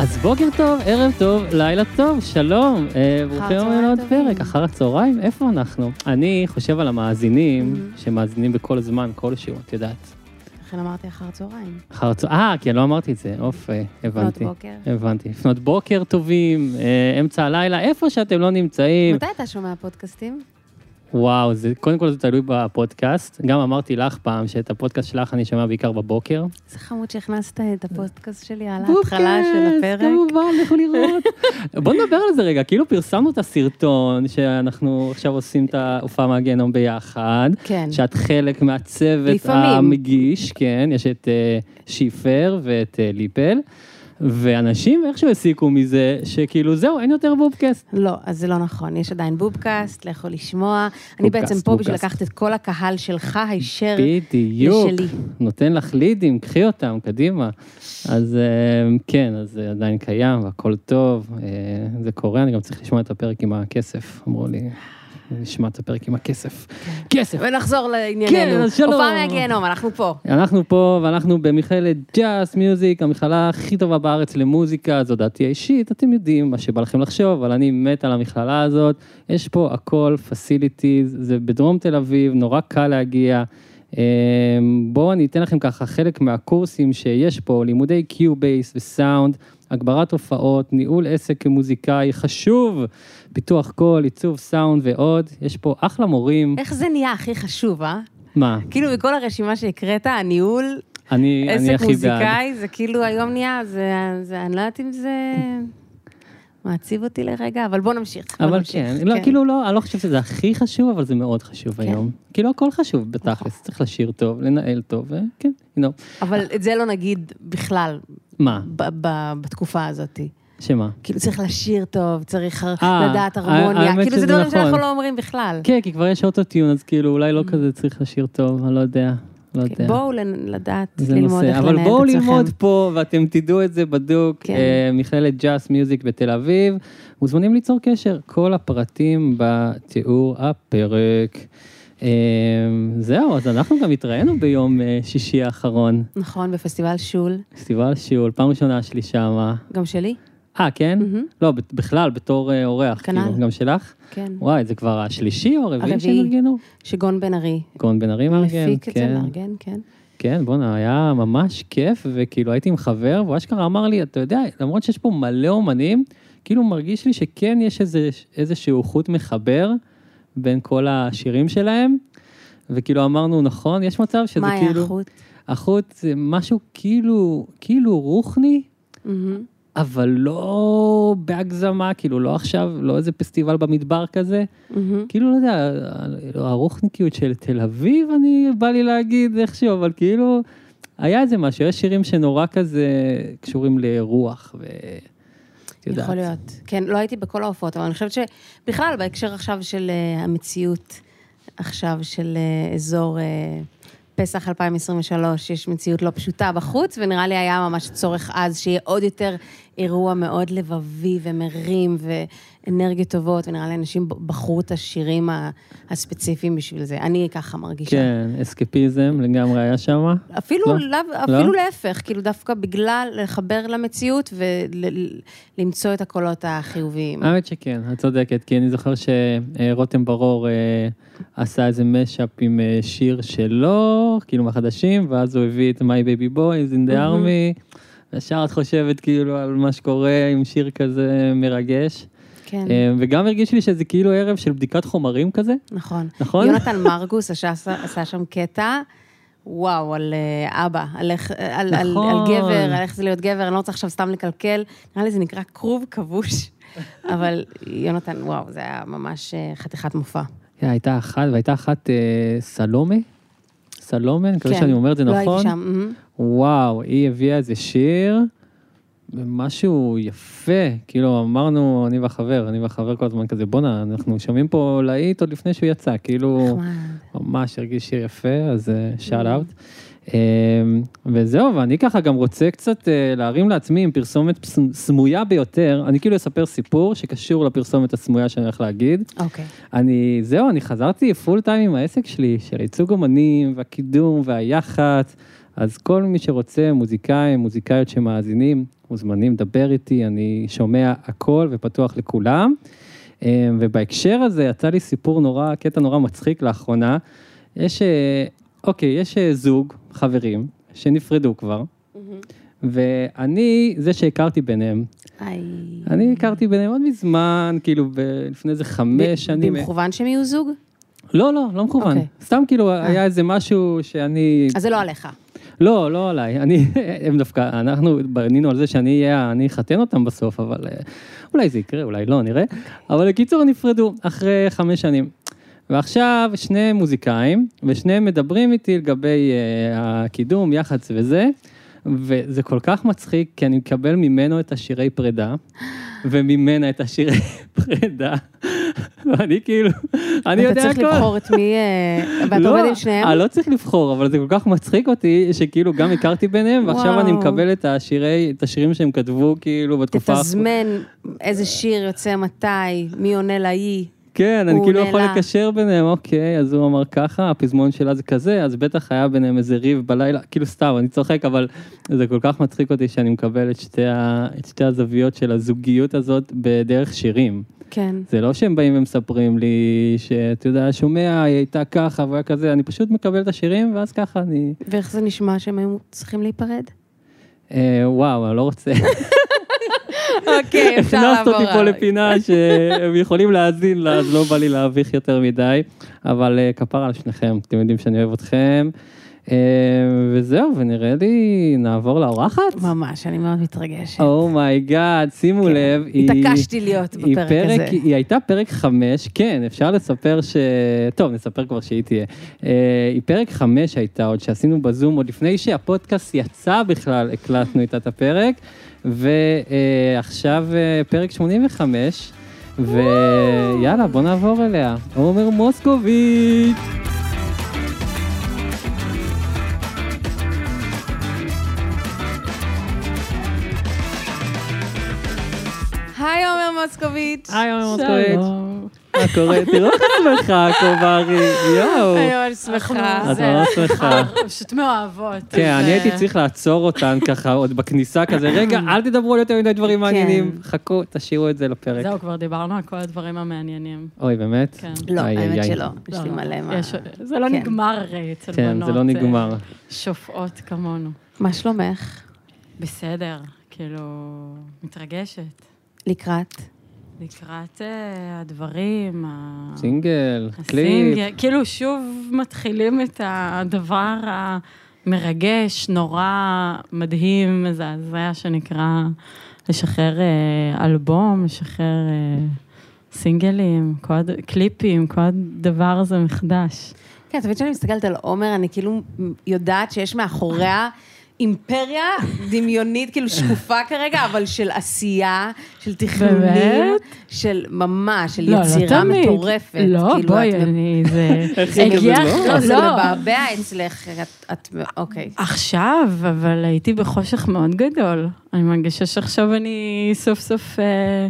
אז בוקר טוב, ערב טוב, לילה טוב, שלום. אה, ברוכים הבאים לעוד. פרק, אחר הצהריים, איפה אנחנו? אני חושב על המאזינים Mm-hmm. שמאזינים בכל זמן, כלשהו, את יודעת. לכן אמרתי אחר הצהריים. אחר הצהריים, אה, כי אני לא אמרתי את זה, אוף, הבנתי. בוקר. הבנתי. לפנות בוקר טובים, אה, אמצע הלילה, איפה שאתם לא נמצאים. מתי אתה שומע פודקאסטים? וואו, זה, קודם כל זה תלוי בפודקאסט. גם אמרתי לך פעם שאת הפודקאסט שלך אני שומע בעיקר בבוקר. איזה חמוד שהכנסת את הפודקאסט שלי על ההתחלה של הפרק. כמובן, לכו לראות. בוא נדבר על זה רגע, כאילו פרסמנו את הסרטון שאנחנו עכשיו עושים את ההופעה מהגיהנום ביחד. כן. שאת חלק מהצוות לפעמים. המגיש, כן, יש את אה, שיפר ואת אה, ליפל, ואנשים איכשהו הסיקו מזה שכאילו זהו, אין יותר בובקאסט. לא, אז זה לא נכון, יש עדיין בובקאסט, לכו לשמוע. אני בובקאסט, בעצם פה בשביל. לקחת את כל הקהל שלך הישר בדיוק, לשלי. נותן לך לידים, קחי אותם, קדימה. אז אה, כן, אז זה עדיין קיים והכל טוב, אה, זה קורה, אני גם צריך לשמוע את הפרק עם הכסף, אמרו לי, נשמע את הפרק עם הכסף. כסף! ונחזור כן, לענייננו. אז שלום. הופעה מהגיהנום, אנחנו פה. אנחנו פה, ואנחנו במכללת ג'אס מיוזיק, המכללה הכי טובה בארץ למוזיקה, זו דעתי האישית, אתם יודעים מה שבא לכם לחשוב, אבל אני מת על המכללה הזאת. יש פה הכל, facilities, זה בדרום תל אביב, נורא קל להגיע. אה, בואו אני אתן לכם ככה חלק מהקורסים שיש פה, לימודי Cubase וסאונד, הגברת הופעות, ניהול עסק כמוזיקאי, חשוב, פיתוח קול, עיצוב סאונד ועוד. יש פה אחלה מורים. איך זה נהיה הכי חשוב, אה? מה? כאילו בכל הרשימה שהקראת, הניהול, אני, אני עסק בעד. מוזיקאי, זה כאילו היום נהיה, זה, זה, אני לא יודעת אם זה מעציב אותי לרגע, אבל בוא נמשיך. בוא אבל נמשיך, כן, לא, כאילו לא, אני לא חושב שזה הכי חשוב, אבל זה מאוד חשוב כן. היום. כאילו הכל חשוב בתכלס, צריך לשיר טוב, לנהל טוב, וכן, you know. אבל את זה לא נגיד בכלל, מה? בתקופה הזאת. שמה? כאילו צריך לשיר טוב, צריך אה, לדעת ה- הרמוניה, כאילו זה דברים נכון. שאנחנו לא אומרים בכלל. כן, כי כבר יש אוטוטיון, אז כאילו אולי Mm. לא כזה צריך לשיר טוב, אני לא יודע, לא יודע. בואו לדעת, ללמוד איך אבל לנהל בואו את עצמכם. ללמוד פה, ואתם תדעו את זה בדוק, כן. אה, מכללת ג'אס מיוזיק בתל אביב, מוזמנים ליצור קשר, כל הפרטים בתיאור הפרק. אה, זהו, אז אנחנו גם התראינו ביום אה, שישי האחרון, נכון, בפסטיבל שול, פסטיבל שיעול, פעם ראשונה שלי שמה. גם שלי, אה, כן? מהמם. לא, בכלל, בתור אה, אורח, כנ"ל. כאילו, גם שלך? כן. וואי, זה כבר השלישי או הרביעי. שהם ארגנו? שגון בן ארי. גאון בן ארי מארגן, מפיק את זה, כן. מארגן, כן. כן, בואנה, היה ממש כיף, וכאילו הייתי עם חבר, והוא אשכרה אמר לי, אתה יודע, למרות שיש פה מלא אומנים, כאילו מרגיש לי שכן יש איזה, איזשהו חוט מחבר בין כל השירים שלהם, וכאילו אמרנו, נכון, יש מצב שזה מה היה כאילו... החוט? החוט זה משהו כאילו, כאילו רוחני, מהמם. אבל לא בהגזמה, כאילו לא עכשיו, לא איזה פסטיבל במדבר כזה. מהמם. כאילו, לא יודע, הרוחניקיות של תל אביב, אני, בא לי להגיד איכשהו, אבל כאילו, היה איזה משהו, יש שירים שנורא כזה קשורים לרוח, ו... יודעת. יכול להיות. כן, לא הייתי בכל ההופעות, אבל אני חושבת שבכלל, בהקשר עכשיו של אה, המציאות, עכשיו של אה, אזור אה, פסח 2023, יש מציאות לא פשוטה בחוץ, ונראה לי היה ממש צורך אז שיהיה עוד יותר אירוע מאוד לבבי ומרים ואנרגיות טובות, ונראה לי אנשים בחרו את השירים הספציפיים בשביל זה. אני ככה מרגישה. כן, אסקפיזם לגמרי היה שם. אפילו, לא? לא? אפילו להפך, כאילו דווקא בגלל לחבר למציאות ולמצוא את הקולות החיוביים. האמת שכן, את צודקת, כי אני זוכר שרותם ברור אה, עשה איזה משאפ עם אה, שיר שלו, כאילו מהחדשים, ואז הוא הביא את My Baby Boys in the. Army, ישר את חושבת כאילו על מה שקורה עם שיר כזה מרגש. כן, אה, וגם הרגיש לי שזה כאילו ערב של בדיקת חומרים כזה, נכון. נכון? יונתן מרגוס עשה, עשה שם קטע, וואו, על אה, אבא, על, איך, על, על, נכון. על גבר, על איך זה להיות גבר, אני לא רוצה עכשיו סתם לקלקל, נראה לי זה נקרא כרוב כבוש, אבל יונתן, וואו, זה היה ממש אה, חתיכת מופע. כן, הייתה אחת, והייתה אחת אה, סלומה, סלומה, אני מקווה כן, שאני אומר את זה לא נכון. הייתי שם. וואו, היא הביאה איזה שיר, משהו יפה, כאילו אמרנו, אני והחבר, אני והחבר כל הזמן כזה, בואנה, אנחנו שומעים פה להיט עוד לפני שהוא יצא, כאילו. ממש הרגיש שיר יפה, אז שאט אאוט. וזהו, ואני ככה גם רוצה קצת אה, להרים לעצמי עם פרסומת סמויה ביותר, אני כאילו אספר סיפור שקשור לפרסומת הסמויה שאני הולך להגיד. אוקיי. אני, זהו, אני חזרתי פול טיים עם העסק שלי, של ייצוג אומנים והקידום והיח"צ, אז כל מי שרוצה, מוזיקאים, מוזיקאיות שמאזינים, מוזמנים לדבר איתי, אני שומע הכל ופתוח לכולם. אה, ובהקשר הזה יצא לי סיפור נורא, קטע נורא מצחיק לאחרונה. יש, אה, אוקיי, יש אה, זוג, חברים, שנפרדו כבר, ואני, זה שהכרתי ביניהם, איי. אני הכרתי ביניהם עוד מזמן, כאילו, ב- לפני איזה חמש שנים. במכוון שהם יהיו זוג? לא, לא, לא מכוון. אוקיי. סתם כאילו, היה איזה משהו שאני... אז זה לא עליך. לא, לא עליי. אני, הם דווקא, אנחנו בנינו על זה שאני אהיה, אני אחתן אותם בסוף, אבל אה, אולי זה יקרה, אולי לא, נראה. אבל בקיצור, הם נפרדו אחרי חמש שנים. ועכשיו שני מוזיקאים, ושניהם מדברים איתי לגבי אה, הקידום, יח"צ וזה, וזה כל כך מצחיק, כי אני מקבל ממנו את השירי פרידה, וממנה את השירי פרידה, ואני כאילו, אני יודע אתה הכל. צריך לבחור את מי... אה, ואתה לא, עובד עם שניהם? אני לא צריך לבחור, אבל זה כל כך מצחיק אותי, שכאילו גם הכרתי ביניהם, ועכשיו אני. מקבל את השירי, את השירים שהם כתבו כאילו בתקופה תתזמן איזה שיר יוצא מתי, מי עונה לאי. כן, אני כאילו יכול. לקשר ביניהם, אוקיי, אז הוא אמר ככה, הפזמון שלה זה כזה, אז בטח היה ביניהם איזה ריב בלילה, כאילו סתם, אני צוחק, אבל זה כל כך מצחיק אותי שאני מקבל את שתי, ה, את שתי הזוויות של הזוגיות הזאת בדרך שירים. כן. זה לא שהם באים ומספרים לי שאתה יודע, שומע, היא הייתה ככה והוא היה כזה, אני פשוט מקבל את השירים, ואז ככה אני... ואיך זה נשמע שהם היו צריכים להיפרד? אה, וואו, אני לא רוצה. אוקיי, אפשר הכנסת לעבור. אותי פה. לפינה שהם יכולים להאזין לה, אז לא בא לי להביך יותר מדי, אבל אה, כפרה על שניכם, אתם יודעים שאני אוהב אתכם. אה, וזהו, ונראה לי נעבור לאורחת. ממש, אני מאוד מתרגשת. oh my god, שימו כן. לב, היא... התעקשתי להיות היא בפרק פרק, הזה. היא הייתה פרק חמש, כן, אפשר לספר ש... טוב, נספר כבר שהיא תהיה. אה, היא פרק חמש הייתה עוד שעשינו בזום, עוד לפני שהפודקאסט יצא בכלל, הקלטנו איתה את הפרק, ועכשיו אה, פרק 85, ויאללה, בוא נעבור אליה. עומר מושקוביץ'. היי עומר מוסקוביץ'. היי, עומר מוסקוביץ'. מה קורה? תראו איך את שמחה, קוברי, יואו. אני ממש שמחה. את ממש שמחה. פשוט מאוהבות. כן, אני הייתי אה, צריך לעצור אותן ככה עוד בכניסה כזה, רגע, אל תדברו על יותר מדי דברים מעניינים, חכו, תשאירו את זה לפרק. זהו, כבר דיברנו על כל הדברים המעניינים. אוי, באמת? כן. לא, האמת. שלא. יש לי לא, לא. מלא מה... זה לא כן. נגמר הרי אצל כן, בנות. זה לא אה, נגמר. שופעות כמונו. מה שלומך? בסדר, כאילו, מתרגשת. לקראת? לקראת אה, הדברים, סינגל, קליפ. הסינגל, כאילו שוב מתחילים את הדבר המרגש, נורא מדהים, מזעזע, שנקרא לשחרר אה, אלבום, לשחרר אה, סינגלים, כל קליפים, כל הדבר הזה מחדש. כן, תמיד כשאני מסתכלת על עומר, אני כאילו יודעת שיש מאחוריה אימפריה דמיונית, כאילו שקופה כרגע, אבל של עשייה, של תכנונים? של ממש, של לא, לא יצירה תמיד. מטורפת. לא, כאילו, בואי, את- אני, זה הגיע, כזה לא? לא, זה לא, מבעבע אצלך, את- את... אוקיי. עכשיו, אבל הייתי בחושך מאוד גדול. אני מרגישה שעכשיו אני סוף סוף, אה,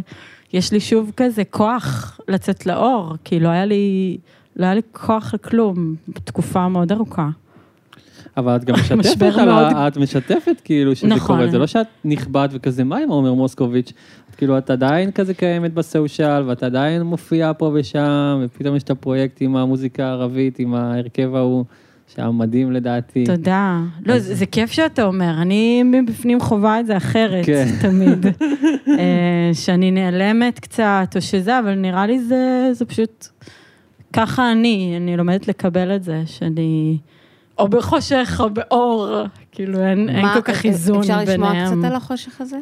יש לי שוב כזה כוח לצאת לאור, כי לא היה לי, לא היה לי כוח לכלום תקופה מאוד ארוכה. אבל את גם משתפת על מאוד- ה... את משתפת כאילו שזה נכון. קורה, זה לא שאת נכבדת וכזה, מה עם עומר מוסקוביץ'? את כאילו, את עדיין כזה קיימת בסושיאל, ואת עדיין מופיעה פה ושם, ופתאום יש את הפרויקט עם המוזיקה הערבית, עם ההרכב ההוא, שהיה מדהים לדעתי. תודה. לא, זה, זה כיף שאתה אומר, אני מבפנים חווה את זה אחרת, כן. תמיד. אה, שאני נעלמת קצת, או שזה, אבל נראה לי זה, זה פשוט, ככה אני, אני לומדת לקבל את זה, שאני או בחושך או באור, כאילו אין, אין מה- כל כך איזון אפשר ביניהם. לשמוע קצת על החושך הזה?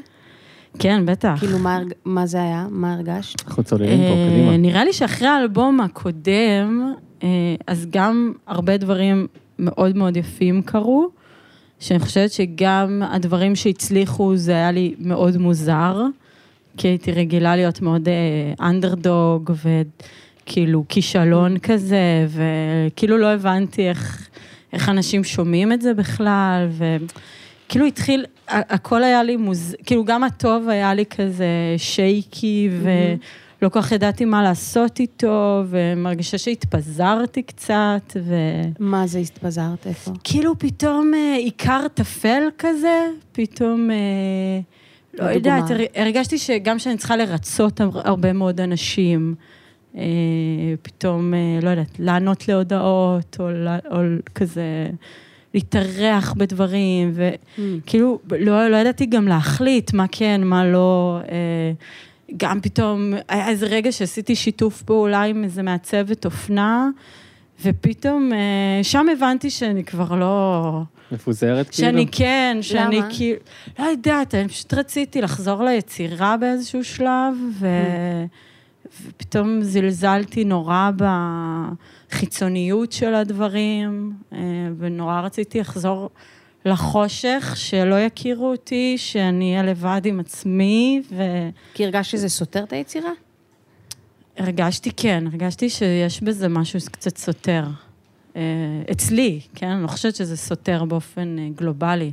כן, בטח. כאילו, מה מה זה היה? מה הרגשת? אנחנו צוללים פה, אה, קדימה. נראה לי שאחרי האלבום הקודם, אה, אז גם הרבה דברים מאוד מאוד יפים קרו, שאני חושבת שגם הדברים שהצליחו זה היה לי מאוד מוזר, כי הייתי רגילה להיות מאוד אנדרדוג וכאילו כישלון כזה, וכאילו לא הבנתי איך, איך אנשים שומעים את זה בכלל, וכאילו התחיל, הכל היה לי מוז... כאילו גם הטוב היה לי כזה שייקי, ולא כל כך ידעתי מה לעשות איתו, ומרגישה שהתפזרתי קצת, ו... מה זה התפזרת? איפה? כאילו פתאום אה, עיקר טפל כזה, פתאום אה, לא יודעת, הר- הרגשתי שגם שאני צריכה לרצות הר- הרבה מאוד אנשים, פתאום, אה, לא יודעת, לענות להודעות, או, או כזה להתארח בדברים, וכאילו, לא, לא ידעתי גם להחליט מה כן, מה לא. אה, גם פתאום, היה איזה רגע שעשיתי שיתוף פעולה עם איזה מעצבת אופנה, ופתאום אה, שם הבנתי שאני כבר לא... מפוזרת כאילו? שאני כן, שאני למה? כאילו, לא יודעת, אני פשוט רציתי לחזור ליצירה באיזשהו שלב, ו... ופתאום זלזלתי נורא בחיצוניות של הדברים, אה, ונורא רציתי לחזור לחושך, שלא יכירו אותי, שאני אהיה לבד עם עצמי, כי הרגשת שזה סותר את היצירה? והרגשתי, כן, הרגשתי שיש בזה משהו קצת סותר. אה, אצלי, כן? אני לא חושבת שזה סותר באופן אה, גלובלי.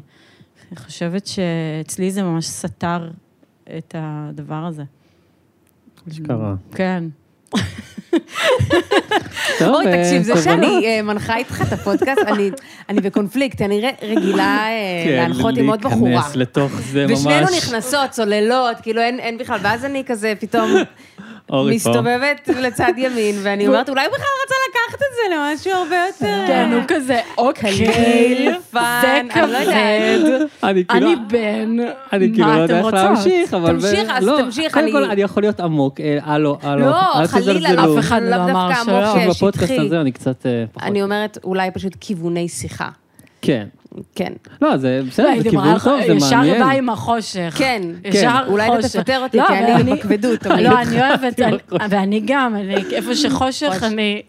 אני חושבת שאצלי זה ממש סתר את הדבר הזה. אשכרה. כן. אוי, אה, תקשיב, זה. שאני אה, מנחה איתך את הפודקאסט, אני- בקונפליקט, אני רגילה אה, כן, להנחות עם עוד בחורה. להיכנס לתוך זה ממש. ושנינו נכנסות, צוללות, כאילו אין בכלל, ואז אני כזה פתאום. מסתובבת לצד ימין, ואני אומרת, אולי הוא בכלל רצה לקחת את זה למשהו הרבה יותר... כן, הוא כזה, אוקיי, קליל, זה לא. כבד, אני כאילו... אני בן, אני כאילו לא יודע איך? להמשיך, אבל... תמשיך, אז לא, תמשיך, קודם אני- כל, אני יכול להיות עמוק, אה, הלו, הלו. לא, אל חלילה, תזלזלו. אף אחד לא אמר שלא. בפודקאסט. הזה אני קצת אה, פחות. אני אומרת, אולי פשוט כיווני שיחה. כן. כן. לא, זה בסדר, זה כיוון טוב, זה ישר מעניין. בא עם החושך. כן, ישר אולי אתה חושך. תפטר אותי, לא, כי אני בכבדות. לא, אני אוהבת, אני- ואני גם, אני- איפה שחושך, אני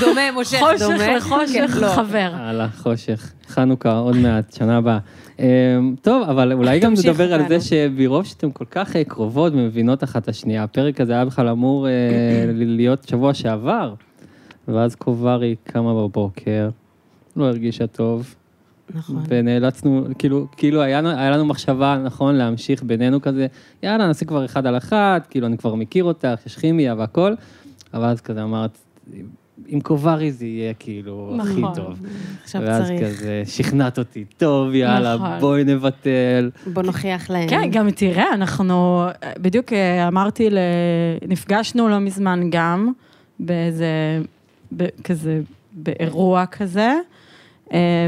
דומה, מושך, חושך דומה. כן, לחושך לא. חבר. הלאה, חושך. חנוכה, עוד מעט, שנה הבאה. אמ, טוב, אבל אולי גם נדבר על. זה שמרוב שאתם כל כך אה, קרובות ומבינות אחת את השנייה, הפרק הזה היה בכלל אמור אה, להיות שבוע שעבר, ואז קוברי קמה בבוקר, לא הרגישה טוב, נכון. ונאלצנו, כאילו, כאילו היה, היה לנו מחשבה, נכון, להמשיך בינינו כזה, יאללה, נעשה כבר אחד על אחת, כאילו, אני כבר מכיר אותך, יש כימיה והכל, אבל אז כזה אמרת, עם קוברי זה יהיה כאילו הכי נכון. טוב. עכשיו ואז צריך. כזה שכנעת אותי, טוב, יאללה, נכון. בואי נבטל. בוא נוכיח להם. כן, גם תראה, אנחנו, בדיוק אה, אמרתי, ל- נפגשנו לא מזמן גם, באיזה, ב- כזה, באירוע כזה,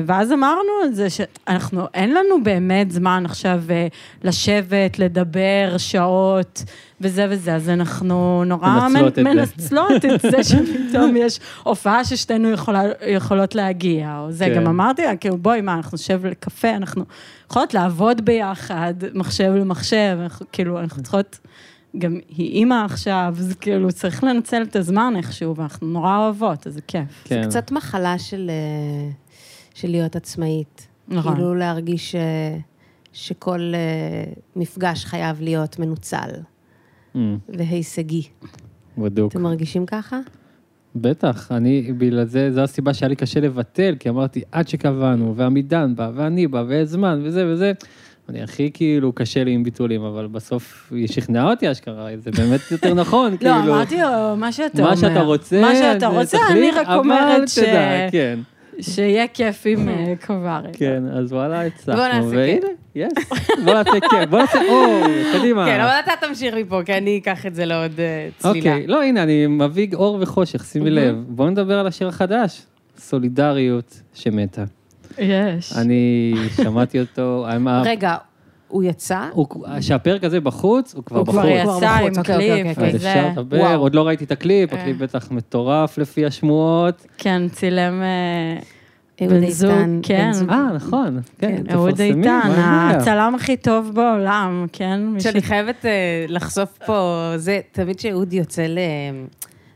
ואז אמרנו על זה שאנחנו, אין לנו באמת זמן עכשיו אה, לשבת, לדבר שעות וזה וזה, אז אנחנו נורא מנצלות את זה. מנצלות את זה שפתאום יש הופעה ששתינו יכולה, יכולות להגיע, או זה, כן. גם אמרתי לה, כאילו, בואי, מה, אנחנו נשב לקפה, אנחנו יכולות לעבוד ביחד, מחשב למחשב, אנחנו, כאילו, אנחנו צריכות, גם היא אימא עכשיו, אז כאילו, צריך לנצל את הזמן איכשהו, ואנחנו נורא אוהבות, אז זה כיף. כן. קצת מחלה של, אה, של להיות עצמאית. נכון. כאילו להרגיש אה, שכל אה, מפגש חייב להיות מנוצל אמ, והישגי. בדוק. אתם מרגישים ככה? בטח, אני, בגלל זה, זו הסיבה שהיה לי קשה לבטל, כי אמרתי, עד שקבענו, ועמידן בא, ואני בא, ויש זמן, וזה וזה. אני הכי כאילו קשה לי עם ביטולים, אבל בסוף היא שכנעה אותי אשכרה, זה באמת יותר נכון, כאילו. לא, אמרתי לו, מה שאתה אומר. מה שאתה רוצה, מה שאתה רוצה, אני רק אבל אומרת ש- תדע, כן, שיהיה כיף עם אה, קוברי. כן, אז וואלה, הצלחנו, בוא נעשה והנה, yes, בוא נעשה כן, בוא נעשה, או, קדימה. כן, אבל אתה תמשיך מפה, כי אני אקח את זה לעוד אה, צלילה. אוקיי, לא, הנה, אני מביא אור וחושך, שימי לב. בואו נדבר על השיר החדש, סולידריות שמתה. יש. אני שמעתי אותו, האמה- רגע, הוא יצא? שהפרק הזה בחוץ, הוא כבר בחוץ. הוא כבר יצא עם אוקיי, אוקיי, קליפ אוקיי. אז. אפשר לדבר. עוד לא ראיתי את הקליפ, אה. הקליפ בטח מטורף לפי השמועות. כן, צילם אה, אהוד בן זוג, איתן, כן. אה, נכון, כן, אהוד תפרסמי, איתן? הצלם הכי טוב בעולם, כן? שאני חייבת אה, לחשוף פה, זה תמיד שאהוד יוצא ל...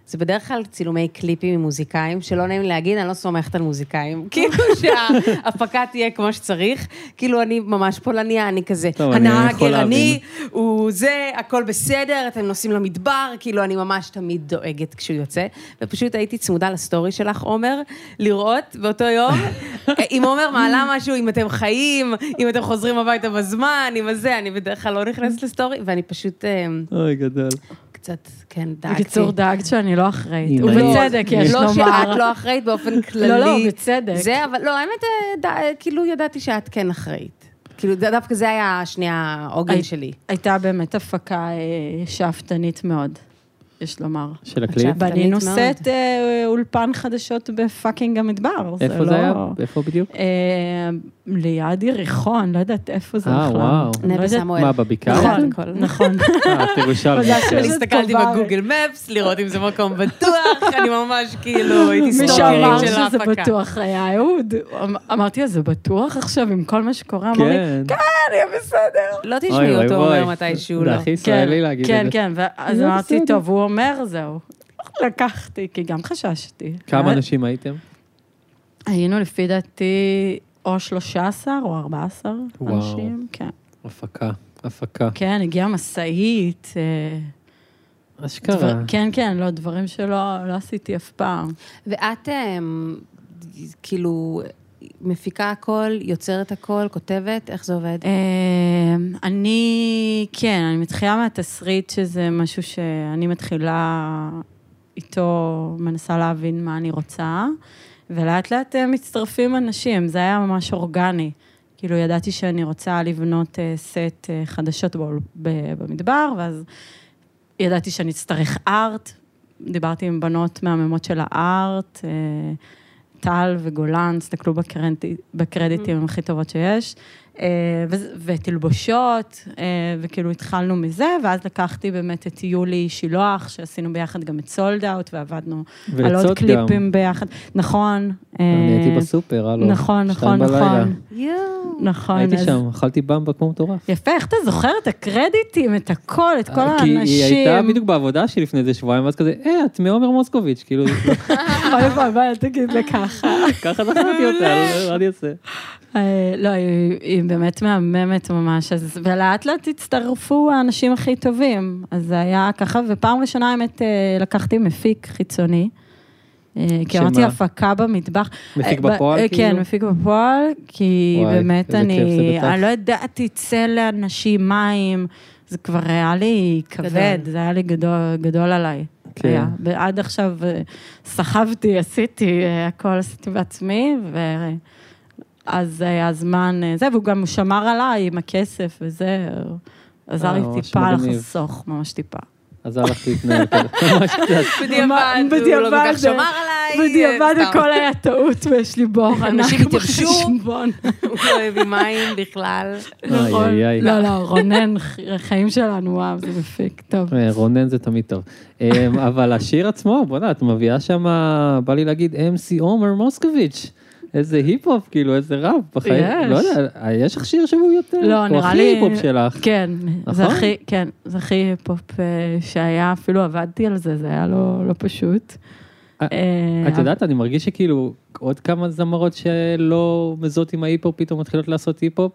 זה בדרך כלל צילומי קליפים עם מוזיקאים, שלא נעים להגיד, אני לא סומכת על מוזיקאים. כאילו שההפקה תהיה כמו שצריך. כאילו, אני ממש פולניה, אני כזה, הנהג ערני, הוא זה, הכל בסדר, אתם נוסעים למדבר, כאילו, אני ממש תמיד דואגת כשהוא יוצא. ופשוט הייתי צמודה לסטורי שלך, עומר, לראות באותו יום, אם עומר מעלה משהו, אם אתם חיים, אם אתם חוזרים הביתה בזמן, אם הזה, אני בדרך כלל לא נכנסת לסטורי, ואני פשוט אה, אוי, גדול. קצת, כן, דאגתי. בקיצור, דאגת שאני לא אחראית. הנה. ובצדק, יש לא לומר. שאת לא אחראית באופן כללי. לא, לא, בצדק. זה, אבל לא, האמת, אה, ד- כאילו ידעתי שאת כן אחראית. כאילו, דווקא זה היה שנייה העוגן שלי. הייתה באמת הפקה אה, שאפתנית מאוד, יש לומר. של הקליפ? בנינו מאוד. סט אה, אולפן חדשות ב fucking המדבר. איפה לא- זה היה? איפה בדיוק? אה, ליד יריחון, לא יודעת איפה זה אה, בכלל. וואו. אני לא נבי יודעת- סמואל. מה, בבקעה? נכון. נכון. אה, את ירושלמי. מזל כן. שיש- הסתכלתי. ב Google Maps, לראות אם זה מקום בטוח, אני ממש כאילו הייתי מי סטוקרית שאמר של שזה ההפקה. בטוח היה אהוד. אמ- אמרתי לו, זה בטוח עכשיו עם כל מה שקורה? אמר לי, כן. כן, יהיה בסדר. לא תשמעי אותו. אומר מתישהו זה לא. הכי ישראלי להגיד כן, את זה. כן, ואז זה אמרתי. טוב, הוא אומר, זהו. לקחתי, כי גם חששתי. כמה היה- אנשים הייתם? היינו לפי דעתי או 13 או 14 וואו. אנשים, כן. הפקה, הפקה. כן, הגיעה משאית. אה, אשכרה. דבר- כן, כן, לא, דברים שלא לא עשיתי אף פעם. ואת אמ, כאילו מפיקה הכל, יוצרת הכל, כותבת, איך זה עובד? אה, אני, כן, אני מתחילה מהתסריט, שזה משהו שאני מתחילה איתו, מנסה להבין מה אני רוצה, ולאט לאט אה, מצטרפים אנשים, זה היה ממש אורגני. כאילו, ידעתי שאני רוצה לבנות אה, סט אה, חדשות במדבר, ואז ידעתי שאני אצטרך ארט. דיברתי עם בנות מהממות של הארט, טל וגולן, תסתכלו בקרדיט, בקרדיטים, הם הכי טובות שיש. אה, ותלבושות, אה, וכאילו התחלנו מזה, ואז לקחתי באמת את יולי שילוח, שעשינו ביחד גם את סולד אאוט, ועבדנו על עוד גם. קליפים ביחד. נכון. אני אה, הייתי בסופר, הלו. נכון, נכון. נכון. נכון. הייתי אז- שם, אכלתי במבה כמו מטורף. יפה, איך אתה זוכר את הקרדיטים, את הכל, את כל כי האנשים? היא הייתה בדיוק בעבודה שלי לפני איזה שבועיים, ואז כזה, אה, את מעומר מוסקוביץ', כאילו, אוי ואבוי, אל תגיד לי ככה. ככה זכרתי אותה, מה אני אעשה? לא, היא, היא באמת מהממת ממש, אז, ולאט לאט הצטרפו האנשים הכי טובים. אז זה היה ככה, ופעם ראשונה האמת אה, לקחתי מפיק חיצוני. אה, כי? אמרתי הפקה במטבח. מפיק אה, בפועל, כאילו? כן, מפיק בפועל, כי וואי, באמת אני. אני לא ידעתי צא לאנשים מים, זה כבר היה לי כבד, גדול. זה היה לי גדול, גדול עליי. כן. היה. ועד עכשיו סחבתי, עשיתי, הכל עשיתי בעצמי, ואז היה זמן, אה, זה, והוא גם שמר עליי עם הכסף וזה, עזר אה, לי טיפה. לחסוך, ממש טיפה. עזר לך להתנהל כזה. ממש קצת. בדיעבד, הוא לא בדיעבד, כל כך שמר עליי. בדיעבד. הכל היה טעות ויש לי בור ענק אנשים התייבשו. הוא לא הביא מים בכלל. נכון. לא, לא, רונן, חיים שלנו, וואו, זה מפיק, טוב. אה, רונן זה תמיד טוב. אה, אבל השיר עצמו, בוא'נה, את מביאה שם, בא לי להגיד, MC עומר מוסקוביץ'. איזה היפ-הופ, כאילו, איזה ראפ. בחיים, יש. לא יודע, יש לך שיר שהוא יותר, לא, הוא נראה הכי לי... היפ-הופ שלך. כן, זה נכון? הכי, כן, זה הכי היפ-הופ אה, שהיה, אפילו עבדתי על זה, זה היה לא לא פשוט. אה, אה, את יודעת, אני מרגיש שכאילו עוד כמה זמרות שלא מזוהות עם ההיפ-הופ פתאום מתחילות לעשות היפ-הופ.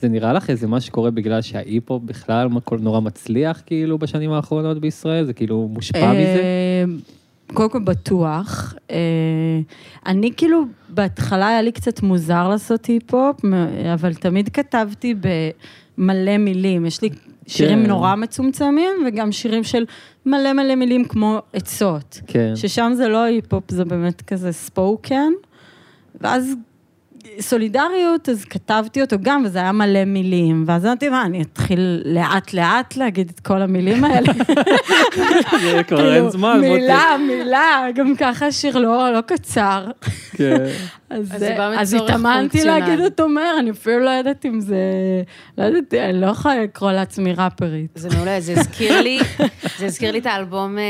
זה נראה לך איזה מה שקורה בגלל שההיפ-הופ בכלל נורא מצליח כאילו בשנים האחרונות בישראל? זה כאילו מושפע מזה? קודם כל בטוח. אה, אני כאילו, בהתחלה היה לי קצת מוזר לעשות היפ-הופ, אבל תמיד כתבתי במלא מילים. יש לי שירים כן. נורא מצומצמים, וגם שירים של מלא מלא מילים כמו עצות. כן. ששם זה לא היפ-הופ, זה באמת כזה ספוקן. ואז סולידריות, אז כתבתי אותו גם, וזה היה מלא מילים. ואז אמרתי, מה, אני אתחיל לאט-לאט להגיד את כל המילים האלה? זה כבר אין זמן. כאילו. מילה, מילה, גם ככה שיר לא, לא קצר. כן. אז, התאמנתי. להגיד אותו מהר, אני אפילו לא יודעת אם זה... לא יודעת, אני לא יכולה לקרוא לעצמי ראפרית. זה מעולה, זה הזכיר לי, זה הזכיר לי את האלבום אה,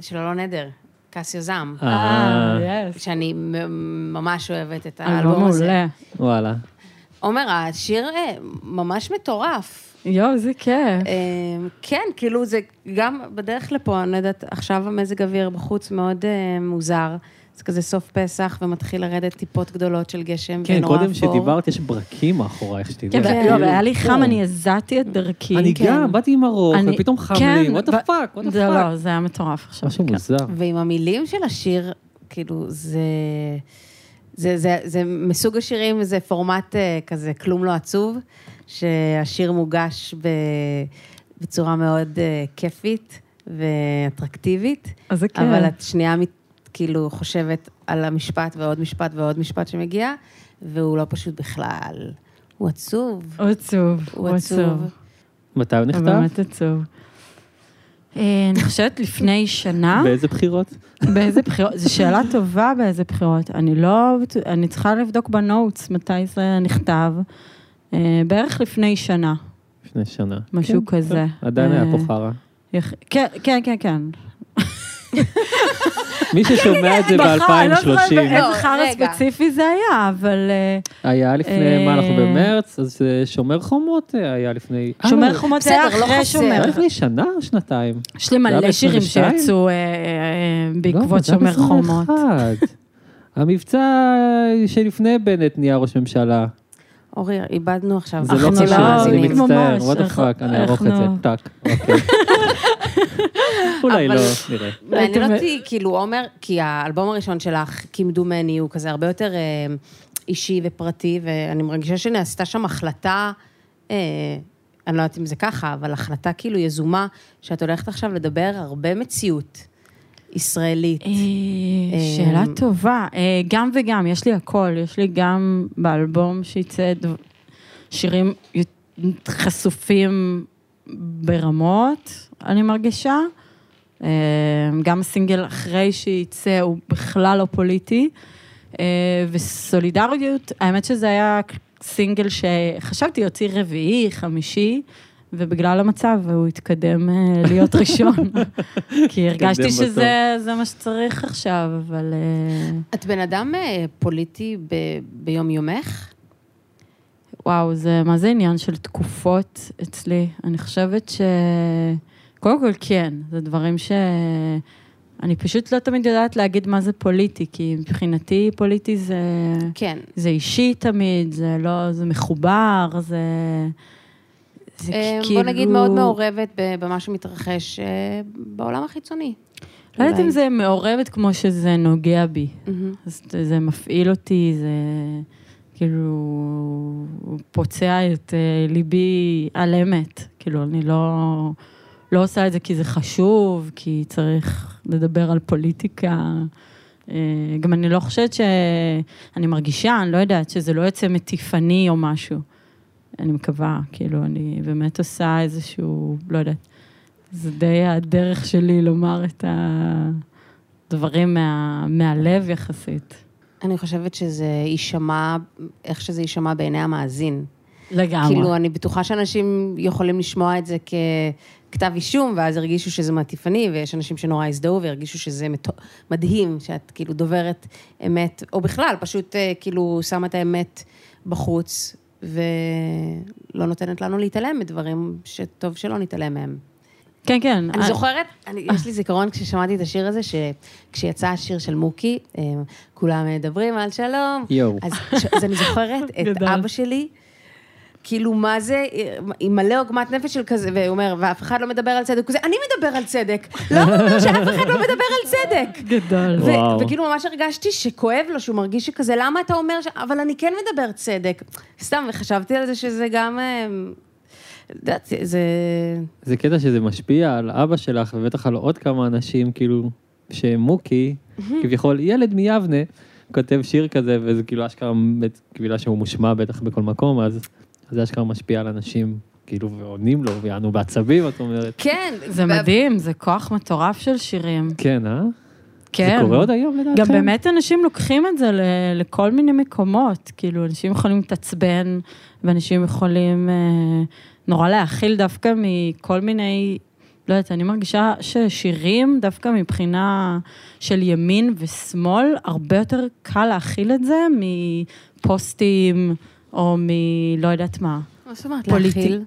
של אלון עדר, קסיו זעם, אה, יס. שאני מ- ממש אוהבת את אלבום האלבום הזה. מעולה. וואלה. עומר, השיר אה, ממש מטורף. יואו, זה כיף. אה, כן, כאילו זה גם בדרך לפה, אני לא יודעת, עכשיו המזג אוויר בחוץ מאוד אה, מוזר. זה כזה סוף פסח ומתחיל לרדת טיפות גדולות של גשם כן, ונורא קודם אפור. שדיברת, יש ברקים מאחורייך, שתדעי. כן, כן. לא, אבל היה לי כאילו, חם, אני הזעתי את דרכי. אני כן. גם, באתי עם ארוך, אני- ופתאום חם כן, לי, what the ו- fuck, what the זה fuck. לא, זה היה מטורף עכשיו. משהו כן. מוזר. ועם המילים של השיר, כאילו, זה... זה, זה, זה מסוג השירים, זה פורמט אה, כזה, כלום לא עצוב, שהשיר מוגש ב, בצורה מאוד אה, כיפית ואטרקטיבית, אז זה כן. אבל את שנייה מת, כאילו חושבת על המשפט ועוד משפט ועוד משפט שמגיע, והוא לא פשוט בכלל. הוא עצוב. הוא עצוב, הוא עצוב. מתי הוא הוא נכתב? באמת עצוב. אה, אני חושבת לפני שנה, באיזה בחירות? באיזה בחירות, זו שאלה טובה באיזה בחירות. אני לא, אני צריכה לבדוק בנוטס מתי זה נכתב. אה, בערך לפני שנה, לפני שנה. משהו כן, כזה. עדיין היה פה אה, חרא. יח- כן, כן, כן, כן. מי ששומע את זה בחר, אני לא זוכרת ב-2030, באיזה לא, חרא. ספציפי זה היה, אבל אה, היה לפני, מה אנחנו אה, במרץ, אז אה, שומר חומות אה, היה לפני... אה, שומר לא, חומות היה בסדר, לא אחרי חסר. שומר. היה לפני שנה או שנתיים? יש לי מלא שירים ב-22? שיצאו אה, אה, בעקבות שומר חומות. ב-21. המבצע שלפני בנט נהיה ראש ממשלה. אורי, איבדנו עכשיו. זה לא לא- אני. מצטער, ממש, what the אנחנו- fuck, אני אערוך את זה, טאק, אוקיי. אולי לא, נראה. מעניין אותי, כאילו, עומר, כי האלבום הראשון שלך, כמדומני, הוא כזה הרבה יותר אה, אישי ופרטי, ואני מרגישה שנעשתה שם החלטה, אה, אני לא יודעת אם זה ככה, אבל החלטה כאילו יזומה, שאת הולכת עכשיו לדבר הרבה מציאות ישראלית. אה, שאלה אמ, טובה. אה, גם וגם, יש לי הכל. יש לי גם באלבום שיצא שירים חשופים ברמות, אני מרגישה. אה, גם הסינגל אחרי שייצא הוא בכלל לא פוליטי. וסולידריות, האמת שזה היה סינגל שחשבתי יוציא רביעי, חמישי. ובגלל המצב הוא התקדם אה, להיות ראשון. כי הרגשתי שזה זה מה שצריך עכשיו, אבל... אה, את בן אדם אה, פוליטי ב- ביום יומך? וואו, זה מה זה עניין של תקופות אצלי. אני חושבת ש... קודם כל כן, זה דברים ש... אני פשוט לא תמיד יודעת להגיד מה זה פוליטי, כי מבחינתי פוליטי זה, כן. זה אישי תמיד, זה לא, זה מחובר, זה... זה כאילו... בוא נגיד מאוד מעורבת ב- במה שמתרחש אה, בעולם החיצוני. לא יודעת אם. זה מעורבת כמו שזה נוגע בי. אז זה מפעיל אותי, זה כאילו פוצע את אה, ליבי על אמת. כאילו, אני לא, לא עושה את זה כי זה חשוב, כי צריך לדבר על פוליטיקה. גם אני לא חושבת ש... אני מרגישה, אני לא יודעת, שזה לא יוצא מטיפני או משהו. אני מקווה, כאילו, אני באמת עושה איזשהו, לא יודעת, זה די הדרך שלי לומר את הדברים מה, מהלב יחסית. אני חושבת שזה יישמע, איך שזה יישמע בעיני המאזין. לגמרי. כאילו, אני בטוחה שאנשים יכולים לשמוע את זה ככתב אישום, ואז ירגישו שזה מעטיפני, ויש אנשים שנורא יזדהו וירגישו שזה מת- מדהים, שאת כאילו דוברת אמת, או בכלל, פשוט אה, כאילו שמה את האמת בחוץ, ולא נותנת לנו להתעלם מדברים שטוב שלא נתעלם מהם. כן, כן. אני אה, זוכרת, אני, יש לי זיכרון כששמעתי את השיר הזה, שכשיצא השיר של מוקי, אה, כולם מדברים על שלום. יואו. אז, ש- אז אני זוכרת את. אבא שלי, כאילו, מה זה, עם מלא עוגמת נפש של כזה, והוא אומר, ואף אחד לא מדבר על צדק, הוא כזה, אני מדבר על צדק. לא, הוא אומר שאף אחד לא מדבר על צדק. גדול. ו- וואו. וכאילו ממש הרגשתי שכואב לו, שהוא מרגיש שכזה, למה אתה אומר ש... אבל אני כן מדבר צדק. סתם, וחשבתי על זה שזה גם... אה, יודעת, זה... זה קטע שזה משפיע על אבא שלך, ובטח על עוד כמה אנשים, כאילו, שמוקי, כביכול ילד מיבנה, כותב שיר כזה, וזה כאילו אשכרה, בית- בגלל שהוא מושמע בטח בכל מקום, אז אז זה אשכרה משפיע על אנשים, כאילו, ועונים לו, ויענו בעצבים, את אומרת. כן. זה מדהים, זה כוח מטורף של שירים. כן, אה? כן. זה קורה עוד היום לדעתכם? גם באמת אנשים לוקחים את זה ל- לכל מיני מקומות, כאילו, אנשים יכולים להתעצבן, ואנשים יכולים אה, נורא להכיל דווקא מכל מיני, לא יודעת, אני מרגישה ששירים, דווקא מבחינה של ימין ושמאל, הרבה יותר קל להכיל את זה מפוסטים, או מלא יודעת מה. מה זאת אומרת להכיל?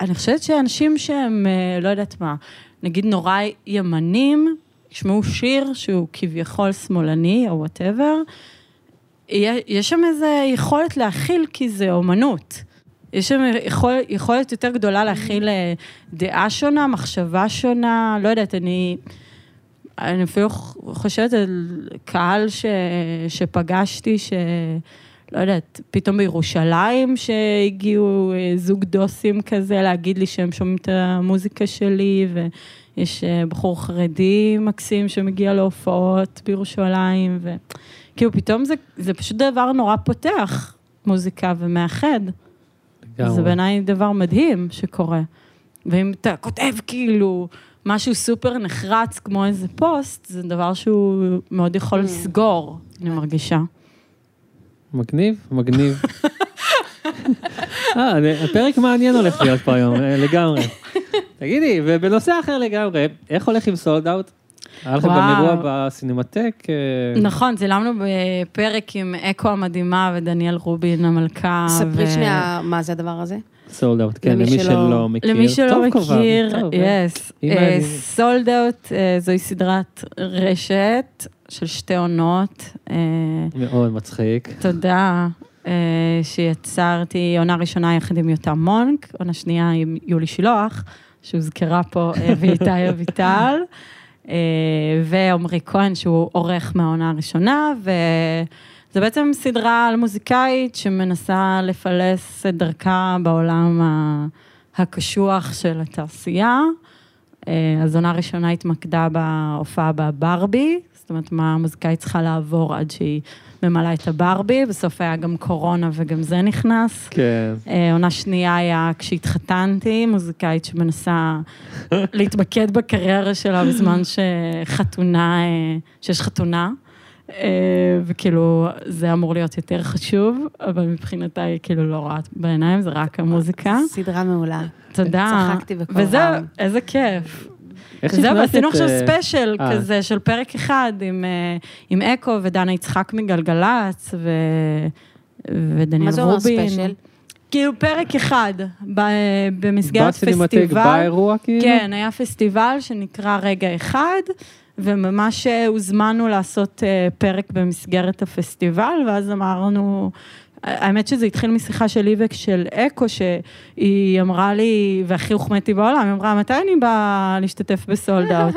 אני חושבת שאנשים שהם, אה, לא יודעת מה, נגיד נורא ימנים, ישמעו שיר שהוא כביכול שמאלני או וואטאבר, יש שם איזו יכולת להכיל כי זה אומנות. יש שם יכול, יכולת יותר גדולה להכיל אה, דעה שונה, מחשבה שונה, לא יודעת, אני, אני אפילו חושבת על קהל ש, שפגשתי, ש... לא יודעת, פתאום בירושלים שהגיעו אה, זוג דוסים כזה להגיד לי שהם שומעים את המוזיקה שלי, ויש אה, בחור חרדי מקסים שמגיע להופעות בירושלים, וכאילו פתאום זה, זה פשוט דבר נורא פותח, מוזיקה ומאחד. לגמרי. זה בעיניי דבר מדהים שקורה. ואם אתה כותב כאילו משהו סופר נחרץ כמו איזה פוסט, זה דבר שהוא מאוד יכול Mm. לסגור, אני מרגישה. מגניב, מגניב. אה, הפרק מעניין הולך להיות פה היום, אה, לגמרי. תגידי, ובנושא אחר לגמרי, איך הולך עם סולד אאוט? היה לכם גם. אירוע בסינמטק? אה, נכון, צילמנו בפרק עם אקו המדהימה ודניאל רובין המלכה. ספרי שנייה מה זה הדבר הזה. סולד אאוט, כן, למי שלא- מכיר. למי שלא מכיר. יס. סולד אאוט זוהי סדרת רשת של שתי עונות. אה, מאוד מצחיק. תודה, אה, שיצרתי עונה ראשונה יחד עם יותם מונק, עונה שנייה עם יולי שילוח, שהוזכרה פה, אה, ואיתי אביטל, ועמרי כהן, שהוא עורך מהעונה הראשונה, וזה בעצם סדרה על מוזיקאית שמנסה לפלס את דרכה בעולם הקשוח של התעשייה. אה, אז עונה ראשונה התמקדה בהופעה בברבי, זאת אומרת, מה המוזיקאית צריכה לעבור עד שהיא ממלאה את הברבי, בסוף היה גם קורונה וגם זה נכנס. כן. אה, עונה שנייה היה כשהתחתנתי, מוזיקאית שמנסה להתמקד בקריירה שלה בזמן שחתונה, אה, שיש חתונה. אה, וכאילו, זה אמור להיות יותר חשוב, אבל מבחינתה היא כאילו לא רואה בעיניים, זה רק המוזיקה. סדרה מעולה. תודה. צחקתי בקול וזה, רם. איזה כיף. זהו, את, עכשיו אה, ספיישל אה. כזה של פרק אחד עם, עם אקו ודנה יצחק מגלגלצ ו... ודניאל מה זה אומר רובין. ספיישל? כאילו פרק אחד. במסגרת בסינמטק, פסטיבל. באירוע כאילו? כן, היה פסטיבל שנקרא רגע אחד, וממש אה, הוזמנו לעשות אה, פרק במסגרת הפסטיבל, ואז אמרנו, האמת שזה התחיל משיחה שלי ושל אקו, שהיא אמרה לי, והכי הוחמאתי בעולם, היא אמרה, מתי אני באה להשתתף בסולד אאוט?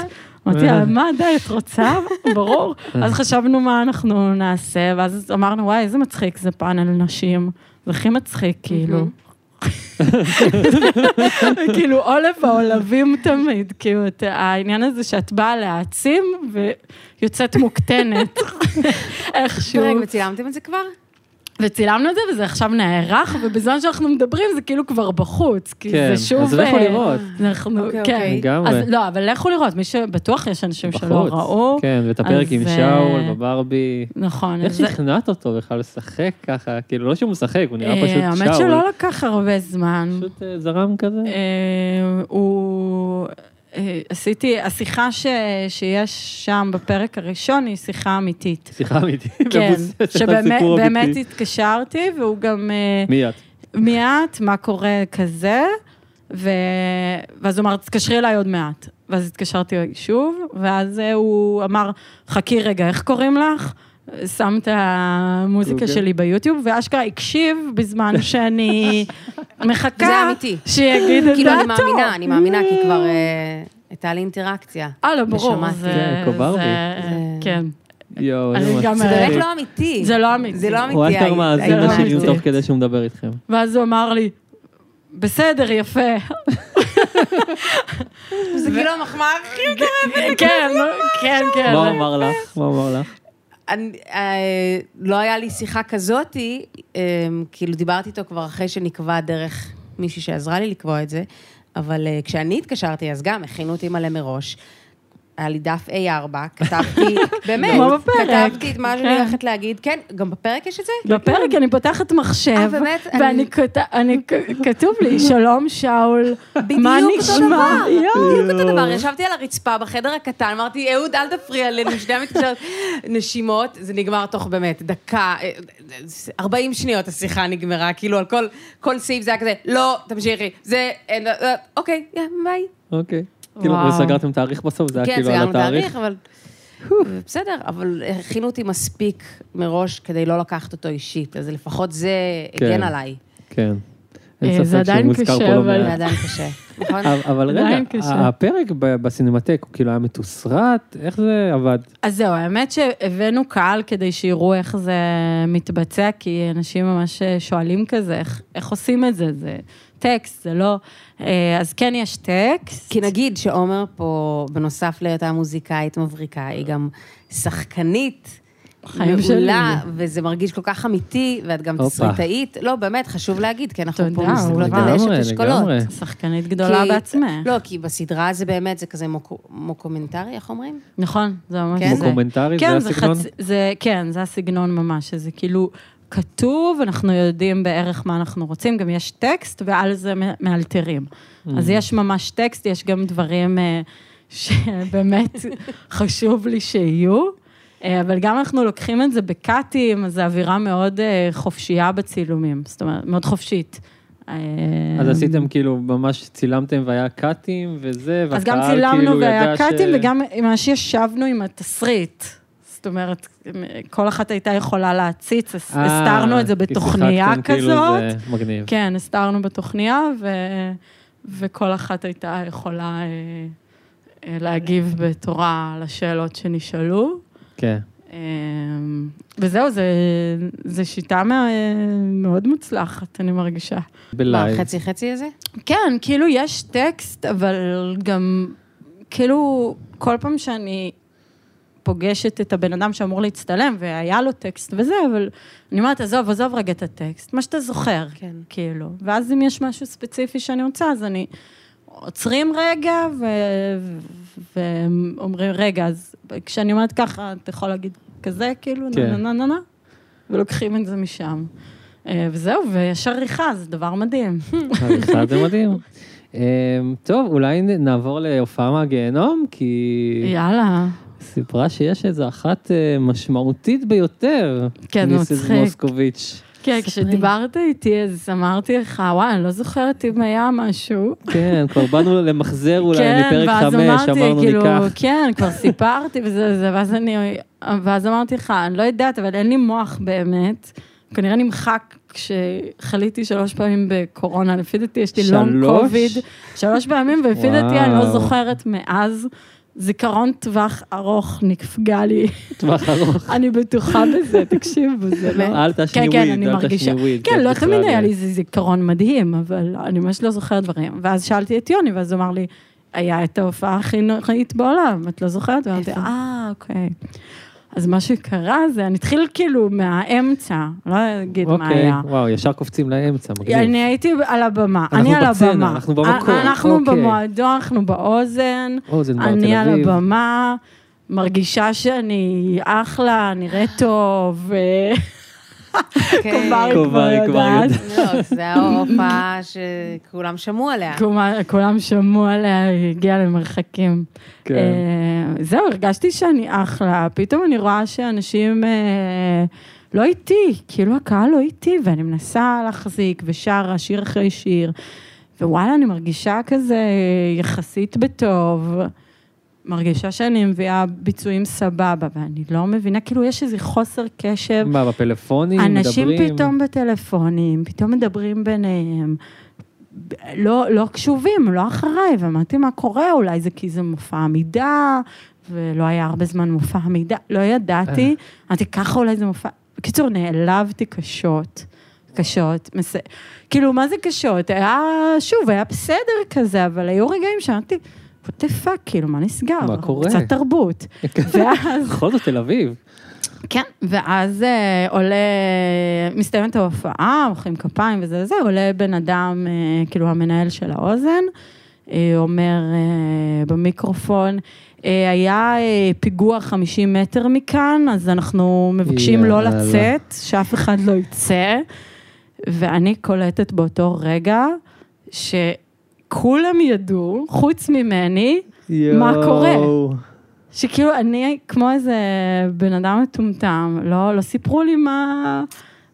אמרתי לה, מה די, את רוצה? ברור. אז חשבנו מה אנחנו נעשה, ואז אמרנו, וואי, איזה מצחיק זה פאנל נשים. זה הכי מצחיק, כאילו. כאילו, עולב העולבים תמיד, כאילו, העניין הזה שאת באה להעצים ויוצאת מוקטנת, איכשהו. רגע, וצילמתם את זה כבר? וצילמנו את זה, וזה עכשיו נערך, ובזמן שאנחנו מדברים זה כאילו כבר בחוץ, כי כן, זה שוב... אז לכו אה, לראות. אנחנו, אוקיי, כן. אוקיי. לגמרי. אז לא, אבל לכו לראות, מי שבטוח יש אנשים שלא בחוץ. ראו. כן, ואת הפרק אז, עם אה, שאול בברבי. נכון. איך אז זה- שכנעת אותו בכלל לשחק ככה? כאילו, לא שהוא משחק, הוא נראה פשוט אה, שאול. האמת שלא לקח הרבה זמן. פשוט אה, זרם כזה? אה, הוא... אה, עשיתי, השיחה ש, שיש שם בפרק הראשון היא שיחה אמיתית. שיחה אמיתית, כן, שבאמת. התקשרתי, והוא גם... אה, מי את? מי את? מה קורה כזה? ו... ואז הוא אמר, תתקשרי אליי עוד מעט. ואז התקשרתי שוב, ואז אה, הוא אמר, חכי רגע, איך קוראים לך? שם את המוזיקה אוקיי. שלי ביוטיוב, ואשכרה הקשיב בזמן שאני מחכה. זה אמיתי. שיגיד את כאילו, אני דעתו. מאמינה, אני מאמינה, כי כבר אה, הייתה לי אינטראקציה. אה, לא, ברור. ושמעתי. זה... כן, קוברבי. כן. יואו, גם- זה. באמת לא אמיתי. זה לא אמיתי. זה לא אמיתי. הוא אשכרה הי- מאזין זה לא לשירים. תוך כדי שהוא מדבר איתכם. ואז הוא אמר לי, בסדר, יפה. זה כאילו המחמאה הכי גדולה. כן, כן, כן. מה הוא אמר לך? מה הוא אמר לך? אני, אה, לא היה לי שיחה כזאתי, אה, כאילו דיברתי איתו כבר אחרי שנקבע דרך מישהי שעזרה לי לקבוע את זה, אבל אה, כשאני התקשרתי, אז גם הכינו אותי מלא מראש. היה לי דף A4, כתבתי, באמת, כמו בפרק. כתבתי את מה שאני כן. הולכת להגיד, כן, גם בפרק יש את זה? בפרק אני פותחת מחשב, אה? ואני כתוב לי, שלום שאול, מה נשמע? בדיוק אותו דבר. ישבתי על הרצפה בחדר הקטן, אמרתי, אהוד, אל תפריע לנו, שנייה מתקשרת. נשימות, זה נגמר תוך באמת דקה, אה, 40 שניות השיחה נגמרה, כאילו על כל- סעיף זה היה כזה, לא, תמשיכי, זה, אה, אוקיי, ביי. אוקיי. כאילו. וסגרתם תאריך בסוף, זה היה כן, כאילו על סגרנו התאריך. תאריך, אבל... בסדר, אבל הכינו אותי מספיק מראש כדי לא לקחת אותו אישית, אז לפחות זה כן. הגן עליי. כן. אה, אין זה ספק עדיין שהוא מוזכר קשה, פה לא אבל- זה מעט. עדיין קשה, נכון? אבל- רגע. הפרק בסינמטק, הוא כאילו היה מתוסרט? איך זה עבד? אז זהו, האמת שהבאנו קהל כדי שיראו איך זה מתבצע, כי אנשים ממש שואלים כזה, איך, איך עושים את זה, זה טקסט, זה לא... אה, אז כן יש טקסט. כי נגיד שעומר פה, בנוסף להיותה מוזיקאית מבריקה, היא גם שחקנית חיים שלי. מעולה, וזה מרגיש כל כך אמיתי, ואת גם. תסריטאית. לא, באמת, חשוב להגיד, כי אנחנו פה מסתכלות לגמרי, על אשת אשכולות. לגמרי. שחקנית גדולה בעצמך. לא, כי בסדרה זה באמת, זה כזה מוק- מוקומנטרי, איך אומרים? נכון, זה ממש כן? זה. דוקומנטרי, כן, זה הסגנון? חצ... זה, כן, זה הסגנון ממש, שזה כאילו כתוב, אנחנו יודעים בערך מה אנחנו רוצים, גם יש טקסט, ועל זה מאלתרים. אז יש ממש טקסט, יש גם דברים אה, שבאמת חשוב לי שיהיו, אה, אבל גם אנחנו לוקחים את זה בקאטים, אז זו אווירה מאוד אה, חופשייה בצילומים, זאת אומרת, מאוד חופשית. אז עשיתם כאילו, ממש צילמתם והיה קאטים וזה, אז גם והקהל צילמנו כאילו והיה ידע ש... קאטים, וגם ממש ישבנו עם התסריט. זאת אומרת, כל אחת הייתה יכולה להציץ, אה, הסתרנו את זה בתוכניה שיחקתם כאילו כזאת. זה מגניב. כן, הסתרנו בתוכניה, ו... וכל אחת הייתה יכולה אה, אה, להגיב בתורה לשאלות שנשאלו. כן. אה, וזהו, זה, זה שיטה מאוד מוצלחת, אני מרגישה. בלייב. חצי חצי הזה? כן, כאילו יש טקסט, אבל גם, כאילו, כל פעם שאני פוגשת את הבן אדם שאמור להצטלם, והיה לו טקסט וזה, אבל אני אומרת, עזוב, עזוב רגע את הטקסט, מה שאתה זוכר, כן. כאילו. ואז אם יש משהו ספציפי שאני רוצה, אז אני... עוצרים רגע ו... ואומרים, רגע, אז כשאני אומרת ככה, אתה יכול להגיד כזה, כאילו, כן. נה נה נה נה, ולוקחים את זה משם. אה, וזהו, ויש עריכה, זה דבר מדהים. עריכה זה מדהים. אמ, טוב, אולי נעבור להופעה מהגיהנום, כי יאללה. סיפרה שיש איזו אחת אה, משמעותית ביותר. כן, מצחיק. מוסקוביץ'. כן. כשדיברת איתי, אז אמרתי לך, וואי, אני לא זוכרת אם היה משהו. כן, כבר באנו למחזר אולי כן, מפרק ואז חמש, אמרתי, אמרנו כאילו, ניקח. כן, כבר סיפרתי וזה, וזה, ואז אני, ואז אמרתי לך, אני לא יודעת, אבל אין לי מוח באמת. כנראה נמחק כשחליתי שלוש פעמים בקורונה, לפי דעתי יש לי לונג? קוביד. שלוש פעמים, ולפי דעתי אני לא. זוכרת מאז. זיכרון טווח ארוך נפגע לי, טווח ארוך. אני בטוחה בזה, תקשיבו, זה לא... אל תשני כן, כן, וויד, אני אל. תשני וויד. כן, זה לא תמיד היה אה, לי איזה זיכרון מדהים, אבל אני ממש לא זוכרת דברים. ואז שאלתי את יוני, ואז הוא אמר לי, היה את ההופעה הכי נוראית בעולם, את לא זוכרת? ואמרתי? אה, אוקיי. אז מה שקרה זה, אני אתחיל כאילו מהאמצע, לא אגיד מה אוקיי, היה. וואו, ישר קופצים לאמצע, מגניב. אני הייתי על הבמה, אני על הבמה. אנחנו במקום, אנחנו אוקיי. במועדון, אנחנו באוזן, אוזן בר תל אני על אביב. הבמה, מרגישה שאני אחלה, נראית טוב, כן. כבר יודעת. לא, זה היה הופעה שכולם שמעו עליה. כולם- כולם שמעו עליה, היא הגיעה למרחקים. כן. אה, זהו, הרגשתי שאני אחלה, פתאום אני רואה שאנשים אה, לא איתי, כאילו הקהל לא איתי, ואני מנסה להחזיק ושרה שיר אחרי שיר, ווואלה, אני מרגישה כזה יחסית בטוב. מרגישה שאני מביאה ביצועים סבבה, ואני לא מבינה, כאילו יש איזה חוסר קשב. מה, בפלאפונים אנשים מדברים? פתאום בטלפונים, פתאום מדברים ביניהם, לא, לא קשובים, לא אחריי, ואמרתי, מה קורה? אולי זה כי זה מופע עמידה, ולא היה הרבה זמן מופע עמידה, לא ידעתי, אמרתי, ככה אולי זה מופע... בקיצור, נעלבתי קשות, קשות, מס... כאילו, מה זה קשות? היה, שוב, היה בסדר כזה, אבל היו רגעים שאמרתי, what the fuck, כאילו, מה נסגר? מה קורה? קצת תרבות. ואז... בכל זאת תל אביב. כן, ואז אה, עולה, מסתיימת ההופעה, מוחאים כפיים וזה וזה, עולה בן אדם, אה, כאילו המנהל של האוזן, אה, אומר אה, במיקרופון, אה, היה אה, פיגוע 50 מטר מכאן, אז אנחנו מבקשים לא יאללה. לצאת, שאף אחד לא יצא, ואני קולטת באותו רגע שכולם ידעו, חוץ ממני, מה קורה? שכאילו אני כמו איזה בן אדם מטומטם, לא, לא סיפרו לי מה,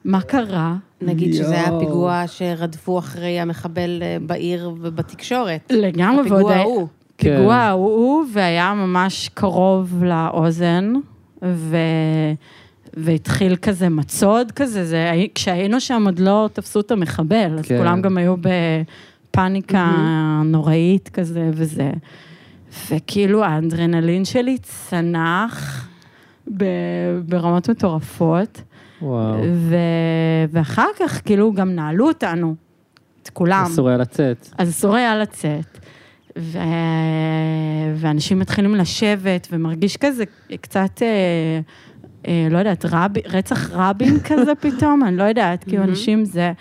מה קרה. נגיד שזה היה. פיגוע שרדפו אחרי המחבל אה, בעיר ובתקשורת. לגמרי, ועוד הפיגוע ההוא. פיגוע כן. ההוא, והיה ממש קרוב לאוזן, ו... והתחיל כזה מצוד כזה, זה, כשהיינו שם עוד לא תפסו את המחבל, אז כן. כולם גם היו בפאניקה נוראית כזה וזה. וכאילו האנדרנלין שלי צנח ברמות מטורפות, וואו. ו... ואחר כך כאילו גם נעלו אותנו, את כולם. אסור היה לצאת. אז אסור היה לצאת. ו... ואנשים מתחילים לשבת, ומרגיש כזה קצת אה, אה, לא יודעת, רב, רצח רבין כזה פתאום, אני לא יודעת, כאילו אנשים זה...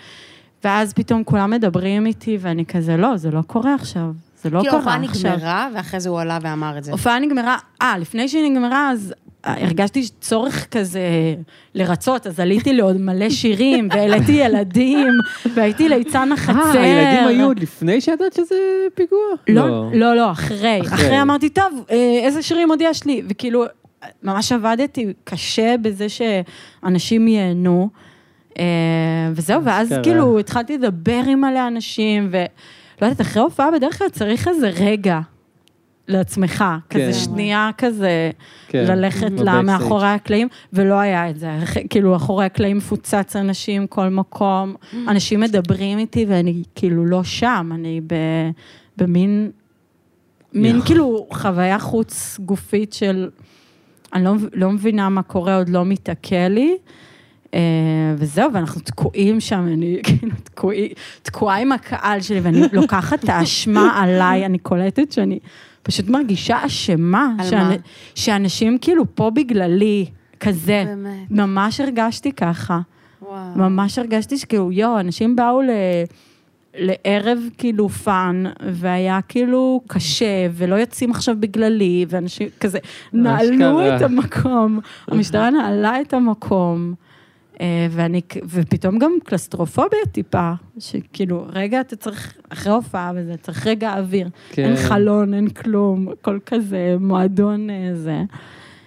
ואז פתאום כולם מדברים איתי, ואני כזה, לא, זה לא קורה עכשיו. זה לא כאילו, קרה ההופעה עכשיו. נגמרה, ואחרי זה הוא עלה ואמר את זה. הופעה נגמרה, אה, לפני שהיא נגמרה, אז הרגשתי צורך כזה לרצות, אז עליתי לעוד מלא שירים, והעליתי ילדים, והייתי ליצן החצר. אה, הילדים היו עוד לפני שידעת שזה פיגוע? לא, לא, לא, אחרי. אחרי. אחרי אמרתי, טוב, אה, איזה שירים עוד יש לי? וכאילו, ממש עבדתי קשה בזה שאנשים ייהנו. אה, וזהו, ואז אשכרה. כאילו התחלתי לדבר עם מלא אנשים, ולא יודעת, אחרי הופעה בדרך כלל צריך איזה רגע לעצמך, כזה כן. שנייה כזה, כן, ללכת. לה מאחורי הקלעים, ולא היה את זה. כאילו, אחורי הקלעים מפוצץ אנשים, כל מקום, אנשים מדברים איתי ואני כאילו לא שם, אני ב, במין, מין. כאילו חוויה חוץ גופית של, אני לא, לא מבינה מה קורה, עוד לא מתעכל לי. אה, וזהו, ואנחנו תקועים שם, אני כאילו תקועי, תקועה עם הקהל שלי, ואני לוקחת את האשמה עליי, אני קולטת שאני פשוט מרגישה אשמה. על שאנ- מה? שאנשים כאילו פה בגללי, כזה. באמת. ממש הרגשתי ככה. וואו. ממש הרגשתי שכאילו, יואו, אנשים באו ל... לערב כאילו fun, והיה כאילו קשה, ולא יוצאים עכשיו בגללי, ואנשים כזה נעלו. את המקום, המשטרה נעלה את המקום, ואני, ופתאום גם קלסטרופוביה טיפה, שכאילו, רגע, אתה צריך, אחרי הופעה וזה, צריך רגע אוויר, כן. אין חלון, אין כלום, הכל כזה מועדון אה, זה.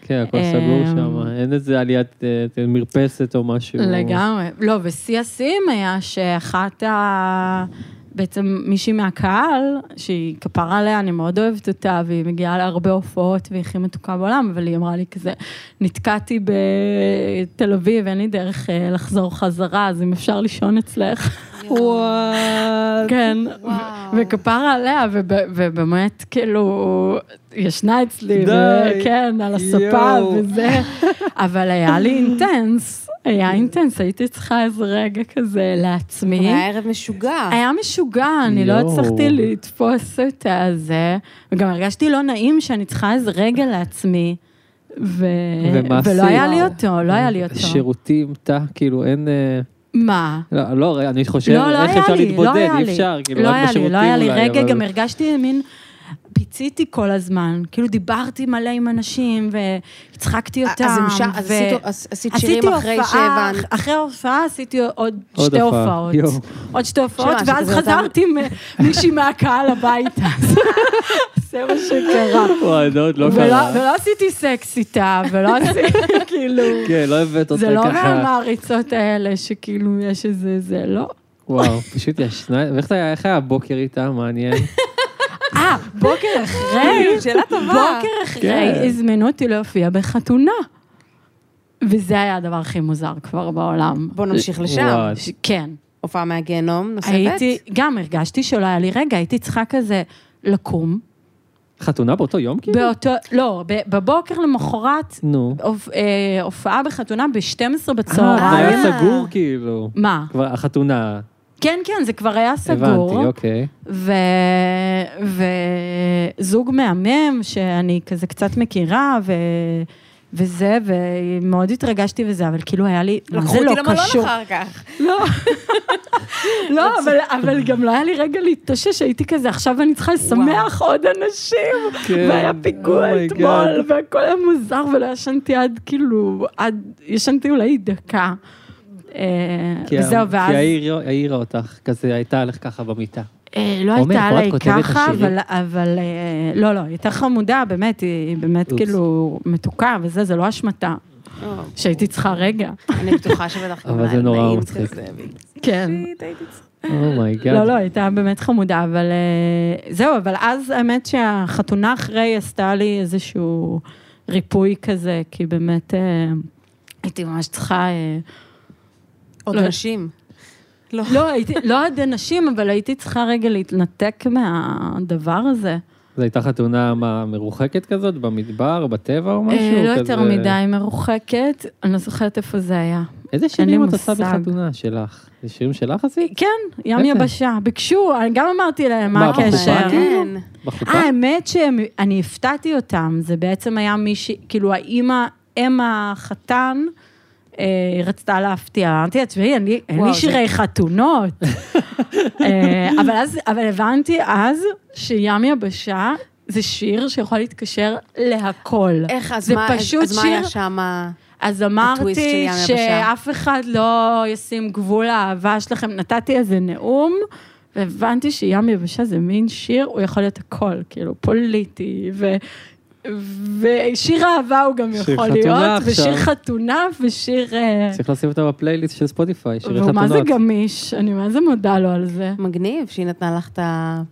כן, הכל סגור אמ, שם, אין איזה עליית אה, מרפסת או משהו. לגמרי. לא, ושיא השיאים היה שאחת ה... בעצם מישהי מהקהל, שהיא כפרה עליה, אני מאוד אוהבת אותה, והיא מגיעה להרבה הופעות והיא הכי מתוקה בעולם, אבל היא אמרה לי כזה, נתקעתי בתל אביב, אין לי דרך אה, לחזור חזרה, אז אם אפשר לישון אצלך. כן, וואו. וכפרה עליה, וב- ובאמת, כאילו, ישנה אצלי, די. וכן, על הספה. וזה, אבל היה לי אינטנס, היה אינטנס, הייתי צריכה איזה רגע כזה לעצמי. היה ערב משוגע. היה משוגע, אני לא יואו. הצלחתי לתפוס את הזה, וגם הרגשתי לא נעים שאני צריכה איזה רגע לעצמי, ו... ולא? היה לי אותו, לא היה לי אותו. שירותים, תא, כאילו אין... אה, מה? לא, לא, אני חושב, לא, לא איך אפשר לי, להתבודד, לא אי לי. אפשר, כאילו, לא רק היה לי, בשירותים לא היה לי, אולי, רגע, אבל- גם הרגשתי מין, פיציתי כל הזמן, כאילו דיברתי מלא עם אנשים, והצחקתי אותם. אז המשך- אז ו- עשית- עשית שירים אחרי שהבנת. אחרי ההופעה עשיתי עוד עוד שתי הופעה, הופעות. יואו. עוד שתי הופעות, שמה, ואז חזרתי עם מישהי מהקהל הביתה. זה מה שקרה. וואי, זה עוד לא ולא- קרה. ולא עשיתי סקס איתה, ולא עשיתי, כאילו... כן, לא הבאת אותה זה לא ככה. מהמעריצות האלה שכאילו יש איזה, זה לא. וואו, פשוט ישנה, ואיך איך היה הבוקר איתה, מעניין. אה, בוקר אחרי, שאלה טובה. בוקר אחרי, כן. הזמנו אותי להופיע בחתונה. וזה היה הדבר הכי מוזר כבר בעולם. בוא נמשיך לשם. כן. הופעה מהגיהנום נוספת. הייתי, גם הרגשתי שלא היה לי רגע, הייתי צריכה כזה לקום. חתונה באותו יום כאילו? באותו, לא, ב- בבוקר למחרת, נו. אה, הופעה בחתונה ב-12 אה, זה בצהריים. היה. סגור כאילו. מה? כבר החתונה, כן, כן, זה כבר היה סגור. הבנתי, אוקיי. ו... וזוג מהמם, שאני כזה קצת מכירה, ו... וזה, ומאוד התרגשתי וזה, אבל כאילו היה לי, לקחו זה לא אותי למלון קשור. אחר כך. לא, לא, אבל, אבל גם לא היה לי רגע להתאושש, הייתי כזה, עכשיו אני צריכה לשמח עוד אנשים. כן, והיה פיגוע Oh אתמול. והכל היה מוזר, ולא ישנתי עד כאילו, עד, ישנתי אולי דקה. אה, כי וזהו, ה- ואז... כי העיר- העירה אותך, כזה הייתה עליך ככה במיטה. אה, לא הייתה עליי ככה? אבל, אבל אה, לא, לא, היא הייתה חמודה, באמת, היא באמת. כאילו מתוקה וזה, זה לא אשמתה, שהייתי צריכה רגע. אני בטוחה שבטח גם אבל זה היה נורא נעים מצחיק. כזה, כן. Oh my God. לא, לא, הייתה באמת חמודה, אבל אה, זהו, אבל אז האמת שהחתונה אחרי עשתה לי איזשהו ריפוי כזה, כי באמת אה, הייתי ממש צריכה... עוד לא. אנשים. לא. לא, הייתי, לא עד אנשים, אבל הייתי צריכה רגע להתנתק מהדבר הזה. זו הייתה חתונה מה, מרוחקת כזאת, במדבר, בטבע או משהו? אה, לא כזה? יותר מדי מרוחקת, אני לא זוכרת איפה זה היה. איזה שירים את עושה. בחתונה שלך? זה שירים שלך עשית? כן, ים? יבשה. ביקשו, אני גם אמרתי להם, מה הקשר? בחופה? כן. בחופה? אה, האמת שאני הפתעתי אותם, זה בעצם היה מישהי, כאילו האימא אם החתן, רצתה להפתיע. אמרתי לה, תשמעי, אין לי שירי חתונות. אה, אבל אז, אבל הבנתי אז שים יבשה זה שיר שיכול להתקשר להכל. איך, אז מה, פשוט אז מה שיר- היה שם? אז אמרתי. שאף אחד לא ישים גבול לאהבה שלכם, נתתי איזה נאום, והבנתי שים יבשה זה מין שיר, הוא יכול להיות הכל, כאילו פוליטי, ו... ושיר אהבה הוא גם שיר יכול חתונה להיות, ושיר עכשיו. חתונה, ושיר... אה, צריך לשים אותו בפלייליסט של ספוטיפיי, שירי והוא מה זה חתונות. גמיש, אני מה זה מודה לו על זה. מגניב שהיא נתנה לך את ה-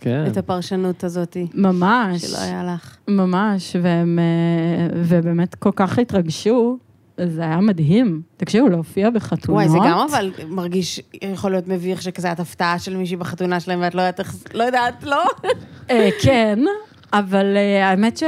כן. את הפרשנות הזאת, ממש, שלא היה לך. ממש, והם, אה, ובאמת כל כך התרגשו, זה היה מדהים. תקשיבו, להופיע בחתונות. וואי, זה גם אבל מרגיש, יכול להיות מביך שכזה את הפתעה של מישהי בחתונה שלהם ואת לא יודעת איך, לא יודעת, לא? אה, כן, אבל אה, האמת ש...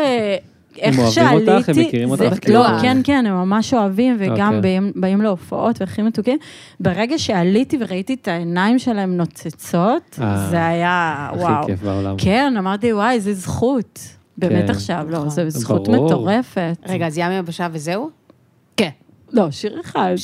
איך אוהבים שעליתי, אותך? הם מכירים זה- אותך? לא, כאילו? כן, כן, הם ממש אוהבים, וגם אוקיי. באים, באים להופעות והכי מתוקים. ברגע שעליתי וראיתי את העיניים שלהם נוצצות, אה, זה היה, וואו. הכי כיף בעולם. כן, אמרתי, וואי, איזה זכות. באמת כן. עכשיו, לא. זו זכות ברור. מטורפת. רגע, אז ים יבשה וזהו? כן. לא, שיר אחד.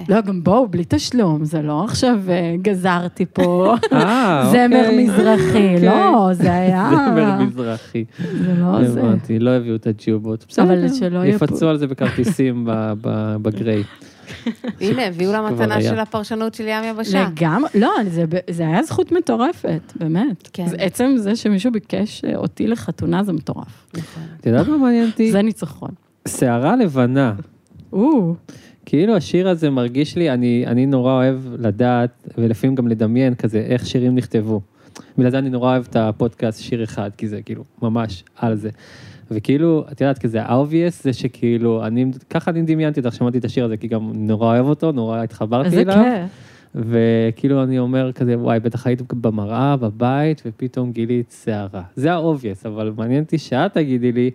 יפה. לא, גם בואו, בלי תשלום, זה לא עכשיו אה, גזרתי פה אה, זמר אוקיי. מזרחי, אוקיי. לא, זה היה... זמר מזרחי. זה לא זה. הבנתי, לא הביאו את הג'ובות. בסדר, אבל שלא יהיה פה- יפצו על זה בכרטיסים ב- ב- בגריי. הנה, הביאו לה כבר מתנה היה. של הפרשנות של ים יבשה. לגמרי, לא, זה, זה היה זכות מטורפת, באמת. כן. זה, עצם זה שמישהו ביקש אה, אותי לחתונה זה מטורף. נכון. את יודעת מה מעניין אותי? זה ניצחון. שערה לבנה. או, כאילו השיר הזה מרגיש לי, אני, אני נורא אוהב לדעת, ולפעמים גם לדמיין כזה, איך שירים נכתבו. בגלל זה אני נורא אוהב את הפודקאסט שיר אחד, כי זה כאילו ממש על זה. וכאילו, את יודעת, כזה ה-obvious זה שכאילו, אני, ככה אני דמיינתי אותך, שמעתי את השיר הזה, כי גם נורא אוהב אותו, נורא התחברתי איזה אליו. כיף. וכאילו אני אומר כזה, וואי, בטח היית במראה, בבית, ופתאום גילית שערה. זה ה-obvious, אבל מעניין אותי שאת תגידי לי,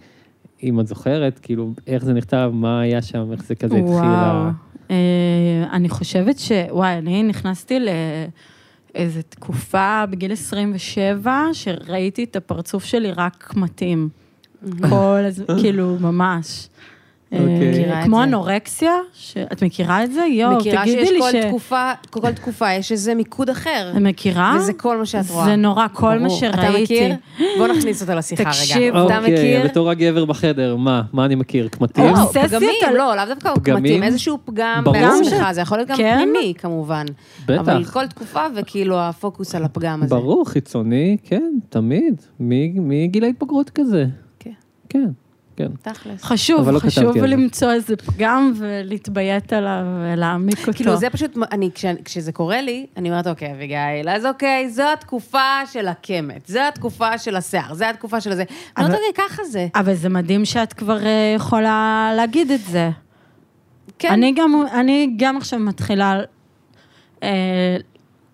אם את זוכרת, כאילו, איך זה נכתב, מה היה שם, איך זה כזה התחיל. וואו. אה, אני חושבת ש... וואי, אני נכנסתי לאיזו תקופה בגיל 27, שראיתי את הפרצוף שלי רק מתאים. כל הזמן, כאילו, ממש. אה, אוקיי. מכירה את כמו זה. אנורקסיה, את מכירה את זה? יואו, מכירה תגידי שיש לי כל ש... תקופה, כל תקופה יש איזה מיקוד אחר. את מכירה? וזה כל מה שאת רואה. זה נורא, כל מה. שראיתי. אתה מכיר? בוא נכניס אותו לשיחה רגע. תקשיב, אתה אוקיי, מכיר? בתור הגבר בחדר, מה? מה אני מכיר? קמטים? לא, פגמים, לא, לאו דווקא? פגמים, איזשהו פגם. בעצמך, זה יכול להיות גם כן? פנימי כמובן. בטח. אבל כל תקופה וכאילו הפוקוס על הפגם הזה. ברור, חיצוני, כן, תמיד. מגיל ההתבגרות כזה. כן. כן, כן. תכלס. חשוב, לא חשוב זה. למצוא איזה פגם ולהתביית עליו ולהעמיק אותו. כאילו זה פשוט, אני, כש, כשזה קורה לי, אני אומרת, אוקיי, אביגיל, אז אוקיי, זו התקופה של הקמת, זו התקופה של השיער, זו התקופה של הזה. אני אומרת, אוקיי, ככה זה. אבל זה מדהים שאת כבר אה, יכולה להגיד את זה. כן. אני גם, אני גם עכשיו מתחילה אה,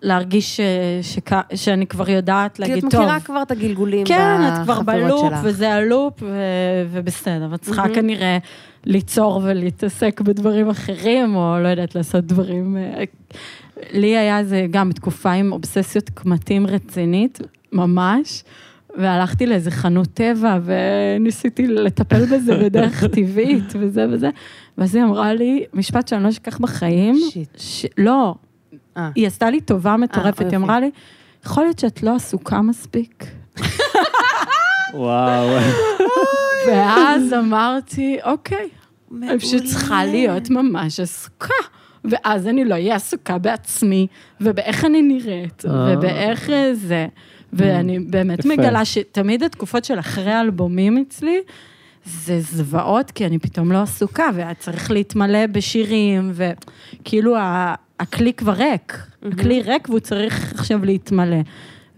להרגיש ש, שכ, שאני כבר יודעת כי להגיד, את טוב. מכירה כבר את הגלגולים כן, את כבר בלופ, שלך. וזה הלופ, ו, ובסדר. את צריכה מהמם. כנראה ליצור ולהתעסק בדברים אחרים, או לא יודעת, לעשות דברים... אה, לי היה זה גם תקופה עם אובססיות קמטים רצינית, ממש. והלכתי לאיזה חנות טבע, וניסיתי לטפל בזה בדרך טבעית, וזה וזה. ואז היא אמרה לי, משפט שאני לא אשכח בחיים, שיט. ש... לא, אה. היא עשתה לי טובה מטורפת, יופי. היא אמרה לי, יכול להיות שאת לא עסוקה מספיק. וואו. ואז אמרתי, אוקיי, אני פשוט. צריכה להיות ממש עסוקה. ואז אני לא אהיה עסוקה בעצמי, ובאיך אני נראית, אה. ובאיך אה, זה. ואני באמת. מגלה שתמיד התקופות של אחרי האלבומים אצלי, זה זוועות, כי אני פתאום לא עסוקה, והיה צריך להתמלא בשירים, וכאילו ה- הכלי כבר ריק. הכלי ריק והוא צריך עכשיו להתמלא.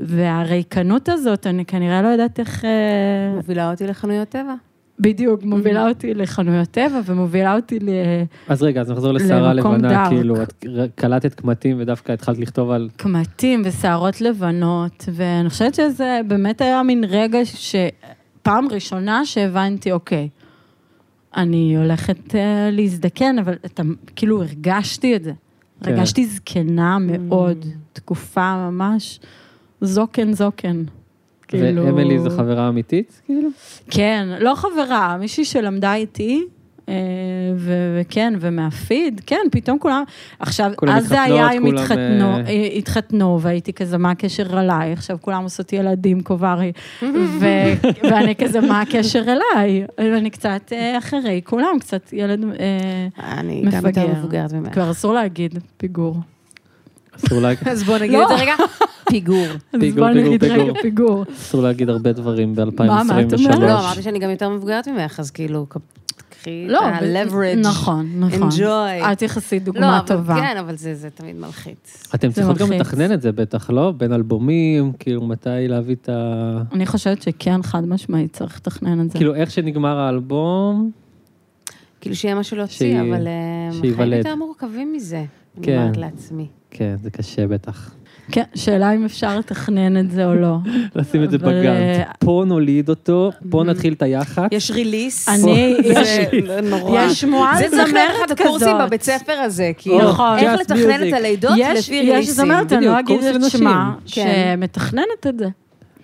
והריקנות הזאת, אני כנראה לא יודעת איך... אה, מובילה אותי לחנויות טבע. בדיוק, מובילה אותי לחנויות טבע ומובילה אותי ל... אז רגע, אז נחזור לשערה לבנה, דארק. כאילו, את קלטת קמטים ודווקא התחלת לכתוב על... קמטים ושערות לבנות, ואני חושבת שזה באמת היה מין רגע שפעם ראשונה שהבנתי, אוקיי, אני הולכת uh, להזדקן, אבל אתה, כאילו הרגשתי את זה. כן. הרגשתי זקנה מאוד, תקופה ממש זוקן זוקן. כאילו- ואמילי זו חברה אמיתית, כאילו? כן, לא חברה, מישהי שלמדה איתי, וכן, ומהפיד, כן, פתאום כולם, עכשיו, כולם אז זה היה אם התחתנו, אה, אה, התחתנו, והייתי כזה, מה הקשר אליי? עכשיו כולם עושות ילדים, קוברי, ו- ואני כזה, מה הקשר אליי? ואני קצת אה, אחרי, כולם קצת ילד אה, אני גם יותר מפגר. מבוגרת ממך. כבר אסור להגיד פיגור. אסור להגיד- אז בוא נגיד לא. את זה רגע. פיגור. אז פיגור, פיגור, רגע פיגור. פיגור. אסור להגיד הרבה דברים מה, מה את ב-2023. אומרת? לא, אמרתי שאני גם יותר מבוגרת ממך, אז כאילו, קחי לא, את ה-leverage. נכון, נכון. enjoy. את יחסית לא, דוגמה אבל טובה. כן, אבל זה זה תמיד מלחיץ. אתם צריכות גם. לתכנן את זה בטח, לא? בין אלבומים, כאילו מתי להביא את ה... אני חושבת שכן, חד משמעית, צריך לתכנן את זה. כאילו איך שנגמר האלבום, כאילו שיהיה משהו להוציא, שי- אבל אה, החיים שייוולד. יותר מורכבים מזה. אני כן. אומרת לעצמי. כן, זה קשה בטח. כן, שאלה אם אפשר לתכנן את זה או לא. לשים את זה בגאנט. אה, פה נוליד אותו, פה נתחיל את היח"צ. יש ריליס. אני, יש, זה נורא. יש שמועה זה צריך להיות אחד זמרת הקורסים כזאת. בבית ספר הזה, כאילו, נכון. איך לתכנן. את הלידות יש, לפי יש ריליסים. זמרת, אני לא אגיד את. שמה, כן. שמתכננת את זה.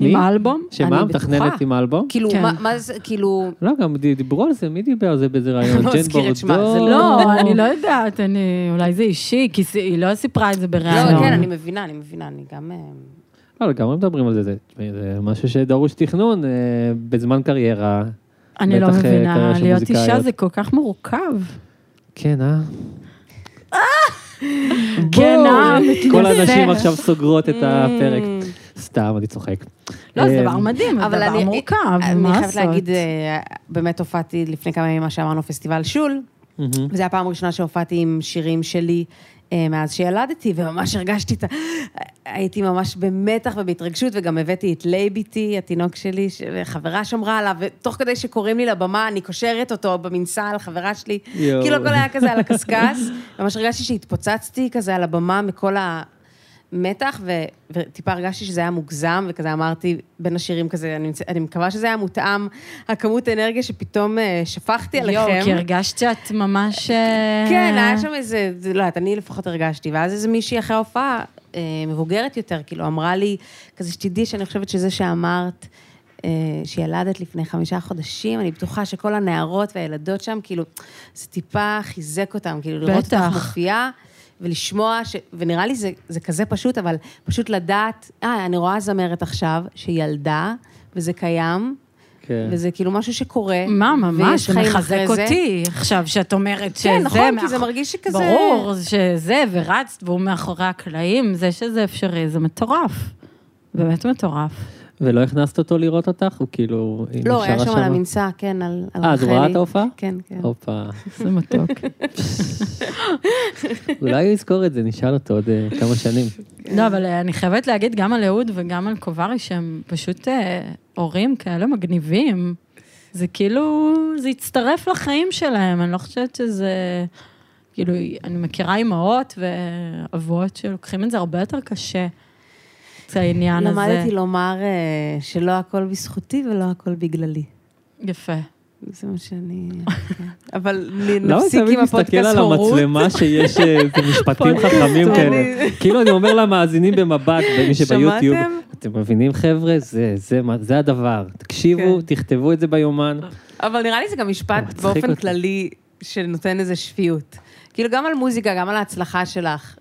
מי? עם האלבום. שמה, מתכננת. עם האלבום? כאילו, כן. מה- מה זה, כאילו, לא, גם דיברו על זה, מי דיבר על זה באיזה רעיון? לא ג'ן אזכיר את שמה, זה בורדו? לא, אני לא יודעת, אני, אולי זה אישי, כי זה- היא לא סיפרה את זה בריאיון. לא, כן, אני מבינה, אני מבינה, אני גם... אה, לא, לגמרי מדברים על זה, זה זה משהו שדרוש תכנון אה, בזמן קריירה. אני לא אה, מבינה, להיות אישה. זה כל כך מורכב. כן, אה? כן, אה, כל. הנשים עכשיו סוגרות את הפרק. סתם, אני צוחק. לא, זה אה, דבר מדהים, זה אבל דבר אני- מורכב, אני מה חייבת לעשות? להגיד, אה, באמת הופעתי לפני כמה ימים, מה שאמרנו, פסטיבל שול. וזו הפעם הראשונה שהופעתי עם שירים שלי אה, מאז שילדתי, וממש הרגשתי את ה... הייתי ממש במתח ובהתרגשות, וגם הבאתי את לייב איתי, התינוק שלי, חברה שמרה עליו, ותוך כדי שקוראים לי לבמה, אני קושרת אותו במנסה חברה שלי. כאילו הכל היה כזה על הקשקש, ממש הרגשתי שהתפוצצתי כזה על הבמה מכל המתח, ו... וטיפה הרגשתי שזה היה מוגזם, וכזה אמרתי בין השירים כזה, אני, מצ- אני מקווה שזה היה מותאם, הכמות אנרגיה שפתאום אה, שפכתי עליכם. יואו, כי הרגשת שאת ממש... אה, כן, היה שם איזה, זה, לא יודעת, אני לפחות הרגשתי, ואז איזה מישהי אחרי ההופעה, אה, מבוגרת יותר, כאילו, אמרה לי, כזה שתדעי שאני חושבת שזה שאמרת, אה, שילדת לפני חמישה חודשים, אני בטוחה שכל הנערות והילדות שם, כאילו, זה טיפה חיזק אותם, כאילו, לראות אותך בטח. מופיעה. ולשמוע, ש... ונראה לי זה, זה כזה פשוט, אבל פשוט לדעת, אה, אני רואה זמרת עכשיו, שילדה, וזה קיים, כן. וזה כאילו משהו שקורה. מה, ממש, זה מחזק אחרי זה. אותי עכשיו, שאת אומרת שזה... כן, נכון, כי מאח- זה מרגיש שכזה... ברור, שזה, ורצת, והוא מאחורי הקלעים, זה שזה אפשרי, זה מטורף. באמת מטורף. ולא הכנסת אותו לראות אותך? הוא כאילו... היא לא, היה שם על המנסה, כן, על על אה, אז הוא ראה את ההופעה? כן, כן. הופה. זה מתוק. אולי הוא יזכור את זה, נשאל אותו עוד אה, כמה שנים. לא, אבל אה, אני חייבת להגיד גם על אהוד וגם על קוברי, שהם פשוט אה, הורים כאלה מגניבים. זה כאילו, זה הצטרף לחיים שלהם, אני לא חושבת שזה... כאילו, אני מכירה אימהות ואבות שלוקחים את זה הרבה יותר קשה, העניין הזה. למדתי לומר אה, שלא הכל בזכותי ולא הכל בגללי. יפה. זה מה שאני... כן. אבל נ- למה נפסיק תמיד עם מסתכל הפודקאסט על הורות? המצלמה שיש אה, משפטים חכמים הורות. כאלה? כאילו אני אומר למאזינים במבט, ומי שביוטיוב, שמעתם? אתם מבינים חבר'ה? זה, זה, מה- זה הדבר. תקשיבו, כן. תכתבו את זה ביומן. אבל נראה לי זה גם משפט באופן. כללי שנותן איזה שפיות. כאילו, גם על מוזיקה, גם על ההצלחה שלך.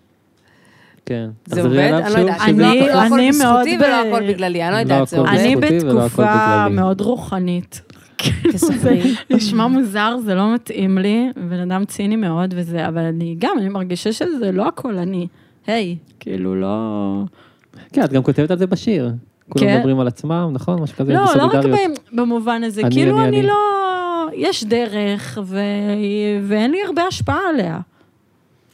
כן. זה עובד? אני לא יודעת. לא אני- הכל- לא הכל בזכותי ולא הכל בגללי, אני לא לא יודעת, זה עובד. אני בתקופה. מאוד רוחנית. זה. נשמע מוזר, זה לא מתאים לי, בן אדם ציני מאוד וזה, אבל אני גם, אני מרגישה שזה לא הכל אני. היי, כאילו לא... כן, את גם כותבת על זה בשיר. כולם כן. מדברים על עצמם, נכון? משהו כזה, לא, לא רק במובן הזה, אני, כאילו אני, אני אני. לא... יש דרך, ו... ואין לי הרבה השפעה עליה,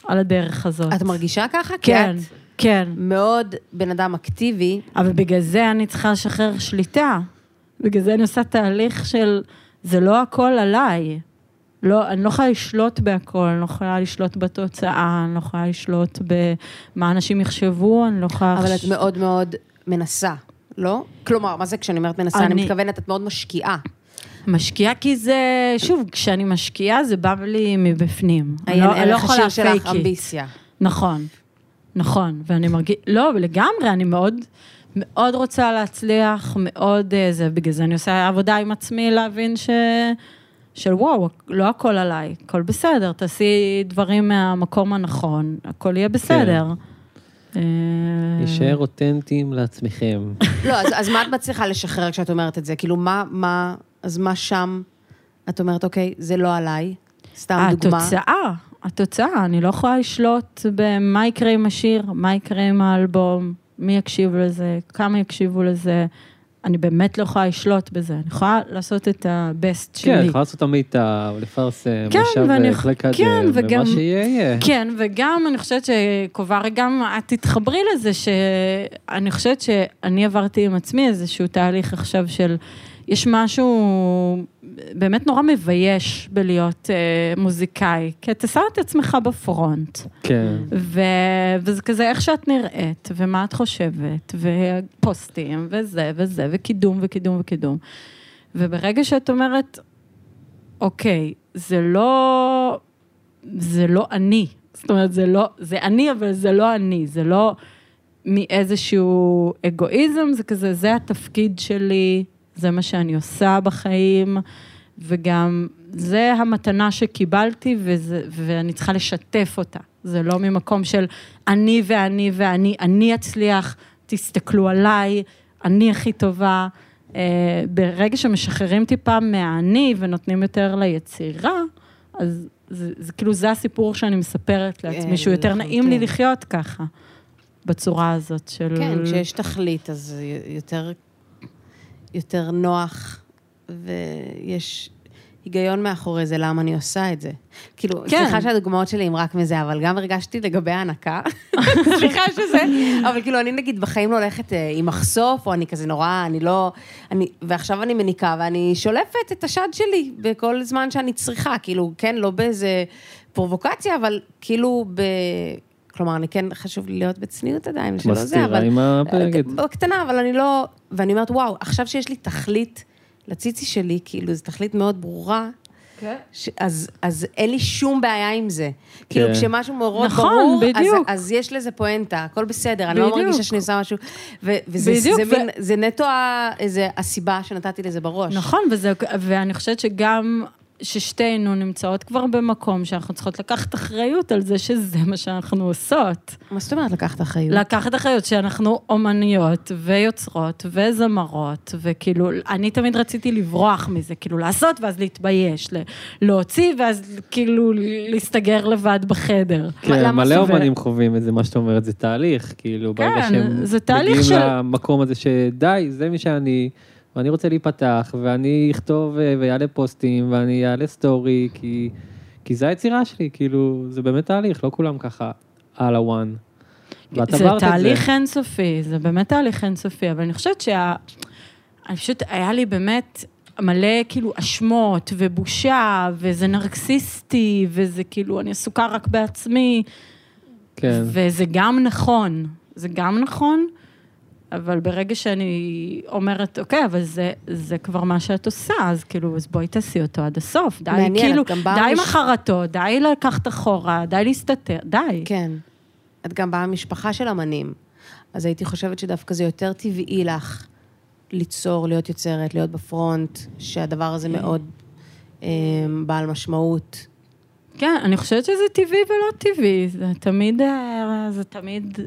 על הדרך הזאת. את מרגישה ככה? כי כן, את כן. מאוד בן אדם אקטיבי. אבל בגלל זה אני צריכה לשחרר שליטה. בגלל זה אני עושה תהליך של, זה לא הכל עליי. לא, אני לא יכולה לשלוט בהכל, אני לא יכולה לשלוט בתוצאה, אני לא יכולה לשלוט במה אנשים יחשבו, אני לא יכולה... אבל לחש- את מאוד מאוד מנסה, לא? כלומר, מה זה כשאני אומרת מנסה? אני אני- מתכוונת, את מאוד משקיעה. משקיעה כי זה, שוב, כשאני משקיעה זה בא לי מבפנים. אני לא, אני לא יכולה השיר שלך. אמביסיה. נכון, נכון, ואני מרגיש, לא, לגמרי, אני מאוד, מאוד רוצה להצליח, מאוד אה, זה, בגלל זה אני עושה עבודה עם עצמי להבין ש... של וואו, לא הכל עליי, הכל בסדר, תעשי דברים מהמקום הנכון, הכל יהיה בסדר. אה, להישאר אותנטיים לעצמכם. לא, אז, אז מה את מצליחה לשחרר כשאת אומרת את זה? כאילו, מה, מה, אז מה שם את אומרת, אוקיי, זה לא עליי? סתם דוגמה. התוצאה, התוצאה, אני לא יכולה לשלוט במה יקרה עם השיר, מה יקרה עם האלבום, מי יקשיב לזה, כמה יקשיבו לזה. אני באמת לא יכולה לשלוט בזה, אני יכולה לעשות את הבסט שלי. כן, יכולה לעשות את המיטב, לפרסם, כן, עכשיו לקדם, כן, וגם- ומה שיהיה, יהיה. כן, וגם אני חושבת שקוברי, גם את תתחברי לזה, שאני חושבת שאני עברתי עם עצמי איזשהו תהליך עכשיו של, יש משהו באמת נורא מבייש בלהיות אה, מוזיקאי, כי אתה שם את עצמך בפרונט, כן. ו... וזה כזה איך שאת נראית, ומה את חושבת, ופוסטים, וזה וזה, וקידום וקידום וקידום. וברגע שאת אומרת, אוקיי, זה לא, זה לא אני. זאת אומרת, זה לא, זה אני, אבל זה לא אני, זה לא מאיזשהו אגואיזם, זה כזה, זה התפקיד שלי, זה מה שאני עושה בחיים, וגם זה המתנה שקיבלתי, וזה, ואני צריכה לשתף אותה. זה לא ממקום של אני ואני ואני, אני אצליח, תסתכלו עליי, אני הכי טובה. אה, ברגע שמשחררים טיפה מהאני ונותנים יותר ליצירה, אז זה, זה כאילו, זה הסיפור שאני מספרת לעצמי, כן, שהוא יותר נעים לי. לחיות ככה, בצורה הזאת של... כן, כשיש תכלית, אז יותר, יותר נוח, ויש היגיון מאחורי זה, למה אני עושה את זה. כאילו, כן. סליחה שהדוגמאות שלי הן רק מזה, אבל גם הרגשתי לגבי ההנקה. סליחה שזה, אבל כאילו, אני נגיד בחיים לא הולכת אה, עם מחשוף, או אני כזה נורא, אני לא... אני, ועכשיו אני מניקה, ואני שולפת את השד שלי בכל זמן שאני צריכה, כאילו, כן, לא באיזה פרובוקציה, אבל כאילו ב... כלומר, אני כן, חשוב לי להיות בצניעות עדיין, שלא זה, מסתירה אבל... עם הבגד. בקטנה, אבל אני לא... ואני אומרת, וואו, עכשיו שיש לי תכלית לציצי שלי, כאילו, זו תכלית מאוד ברורה, ש... אז, אז אין לי שום בעיה עם זה. כאילו, כשמשהו מאוד נכון, ברור, בדיוק. אז, אז יש לזה פואנטה, הכל בסדר, אני לא בדיוק. מרגישה שאני עושה משהו, ו- וזה בדיוק, זה, ו- מין, זה נטו ה- איזה הסיבה שנתתי לזה בראש. נכון, וזה, ואני חושבת שגם ששתינו נמצאות כבר במקום שאנחנו צריכות לקחת אחריות על זה שזה מה שאנחנו עושות. מה זאת אומרת לקחת אחריות? לקחת אחריות שאנחנו אומניות ויוצרות וזמרות, וכאילו, אני תמיד רציתי לברוח מזה, כאילו לעשות ואז להתבייש, להוציא ואז כאילו להסתגר לבד בחדר. כן, מלא סובל? אומנים חווים את זה, מה שאת אומרת, זה תהליך, כאילו, ברגע כן, שהם זה תהליך מגיעים של- למקום הזה שדי, זה מי שאני, ואני רוצה להיפתח, ואני אכתוב אה, ויעלה פוסטים, ואני אעלה סטורי, כי, כי זה היצירה שלי, כאילו, זה באמת תהליך, לא כולם ככה על הוואן. ואת זה עברת את תהליך אינסופי, זה באמת תהליך אינסופי, אבל אני חושבת שה... אני פשוט, היה לי באמת מלא כאילו אשמות ובושה, וזה נרקסיסטי, וזה כאילו, אני עסוקה רק בעצמי, כן. וזה גם נכון, זה גם נכון, אבל ברגע שאני אומרת, אוקיי, אבל זה, זה כבר מה שאת עושה, אז כאילו, אז בואי תעשי אותו עד הסוף. די, מעניין, כאילו, די עם מש- החרטות, די לקחת אחורה, די להסתתר, די. כן. את גם באה ממשפחה של אמנים, אז הייתי חושבת שדווקא זה יותר טבעי לך ליצור, להיות יוצרת, להיות בפרונט, שהדבר הזה מאוד אה, בעל משמעות. כן, אני חושבת שזה טבעי ולא טבעי, זה תמיד, אה, זה תמיד,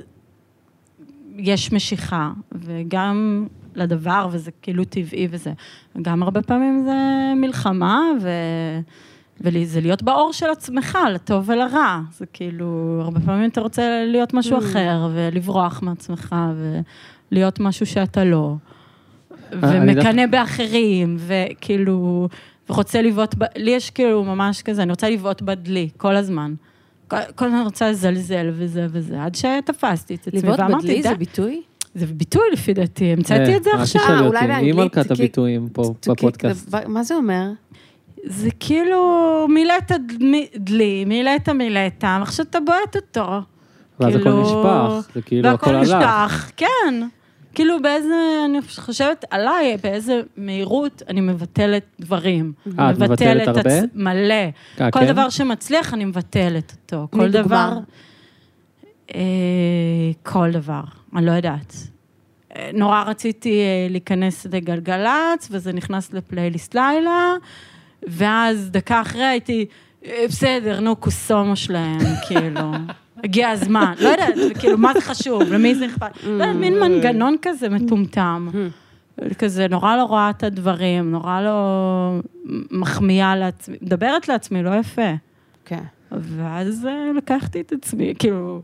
יש משיכה, וגם לדבר, וזה כאילו טבעי וזה. גם הרבה פעמים זה מלחמה, ו... וזה להיות באור של עצמך, לטוב ולרע. זה כאילו, הרבה פעמים אתה רוצה להיות משהו Mm. אחר, ולברוח מעצמך, ולהיות משהו שאתה לא. אני ומקנא באחרים, וכאילו, ורוצה לבעוט, ב... לי יש כאילו ממש כזה, אני רוצה לבעוט בדלי, כל הזמן. כל הזמן רוצה לזלזל וזה וזה, עד שתפסתי את עצמי, לבעוט ואמרתי, בדלי די, זה ביטוי? זה ביטוי לפי דעתי, המצאתי את זה אה, עכשיו. אולי אותי, היא באנגלית, מלכת הביטויים פה בפודקאסט. מה זה אומר? זה כאילו מילאת דלי, מילאת מילאת, עכשיו אתה בועט אותו. ואז הכל כאילו- נשפך, זה כאילו הכל והכל הלך. נשפך, כן. כאילו באיזה, אני חושבת עליי, באיזה מהירות אני מבטלת דברים. אה, את מבטלת הרבה? מלא. אה, כל כן? דבר שמצליח, אני מבטלת אותו. כל. דבר... אה, כל דבר, אני לא יודעת. נורא רציתי אה, להיכנס לגלגלצ, וזה נכנס לפלייליסט לילה, ואז דקה אחרי הייתי, "אה, בסדר, נו, קוסומו שלהם, כאילו. הגיע הזמן, לא יודעת, כאילו, מה זה חשוב, למי זה אכפת? לא יודעת, מין מנגנון כזה מטומטם. כזה, נורא לא רואה את הדברים, נורא לא מחמיאה לעצמי, מדברת לעצמי, לא יפה. כן. ואז אה, לקחתי את עצמי, כאילו,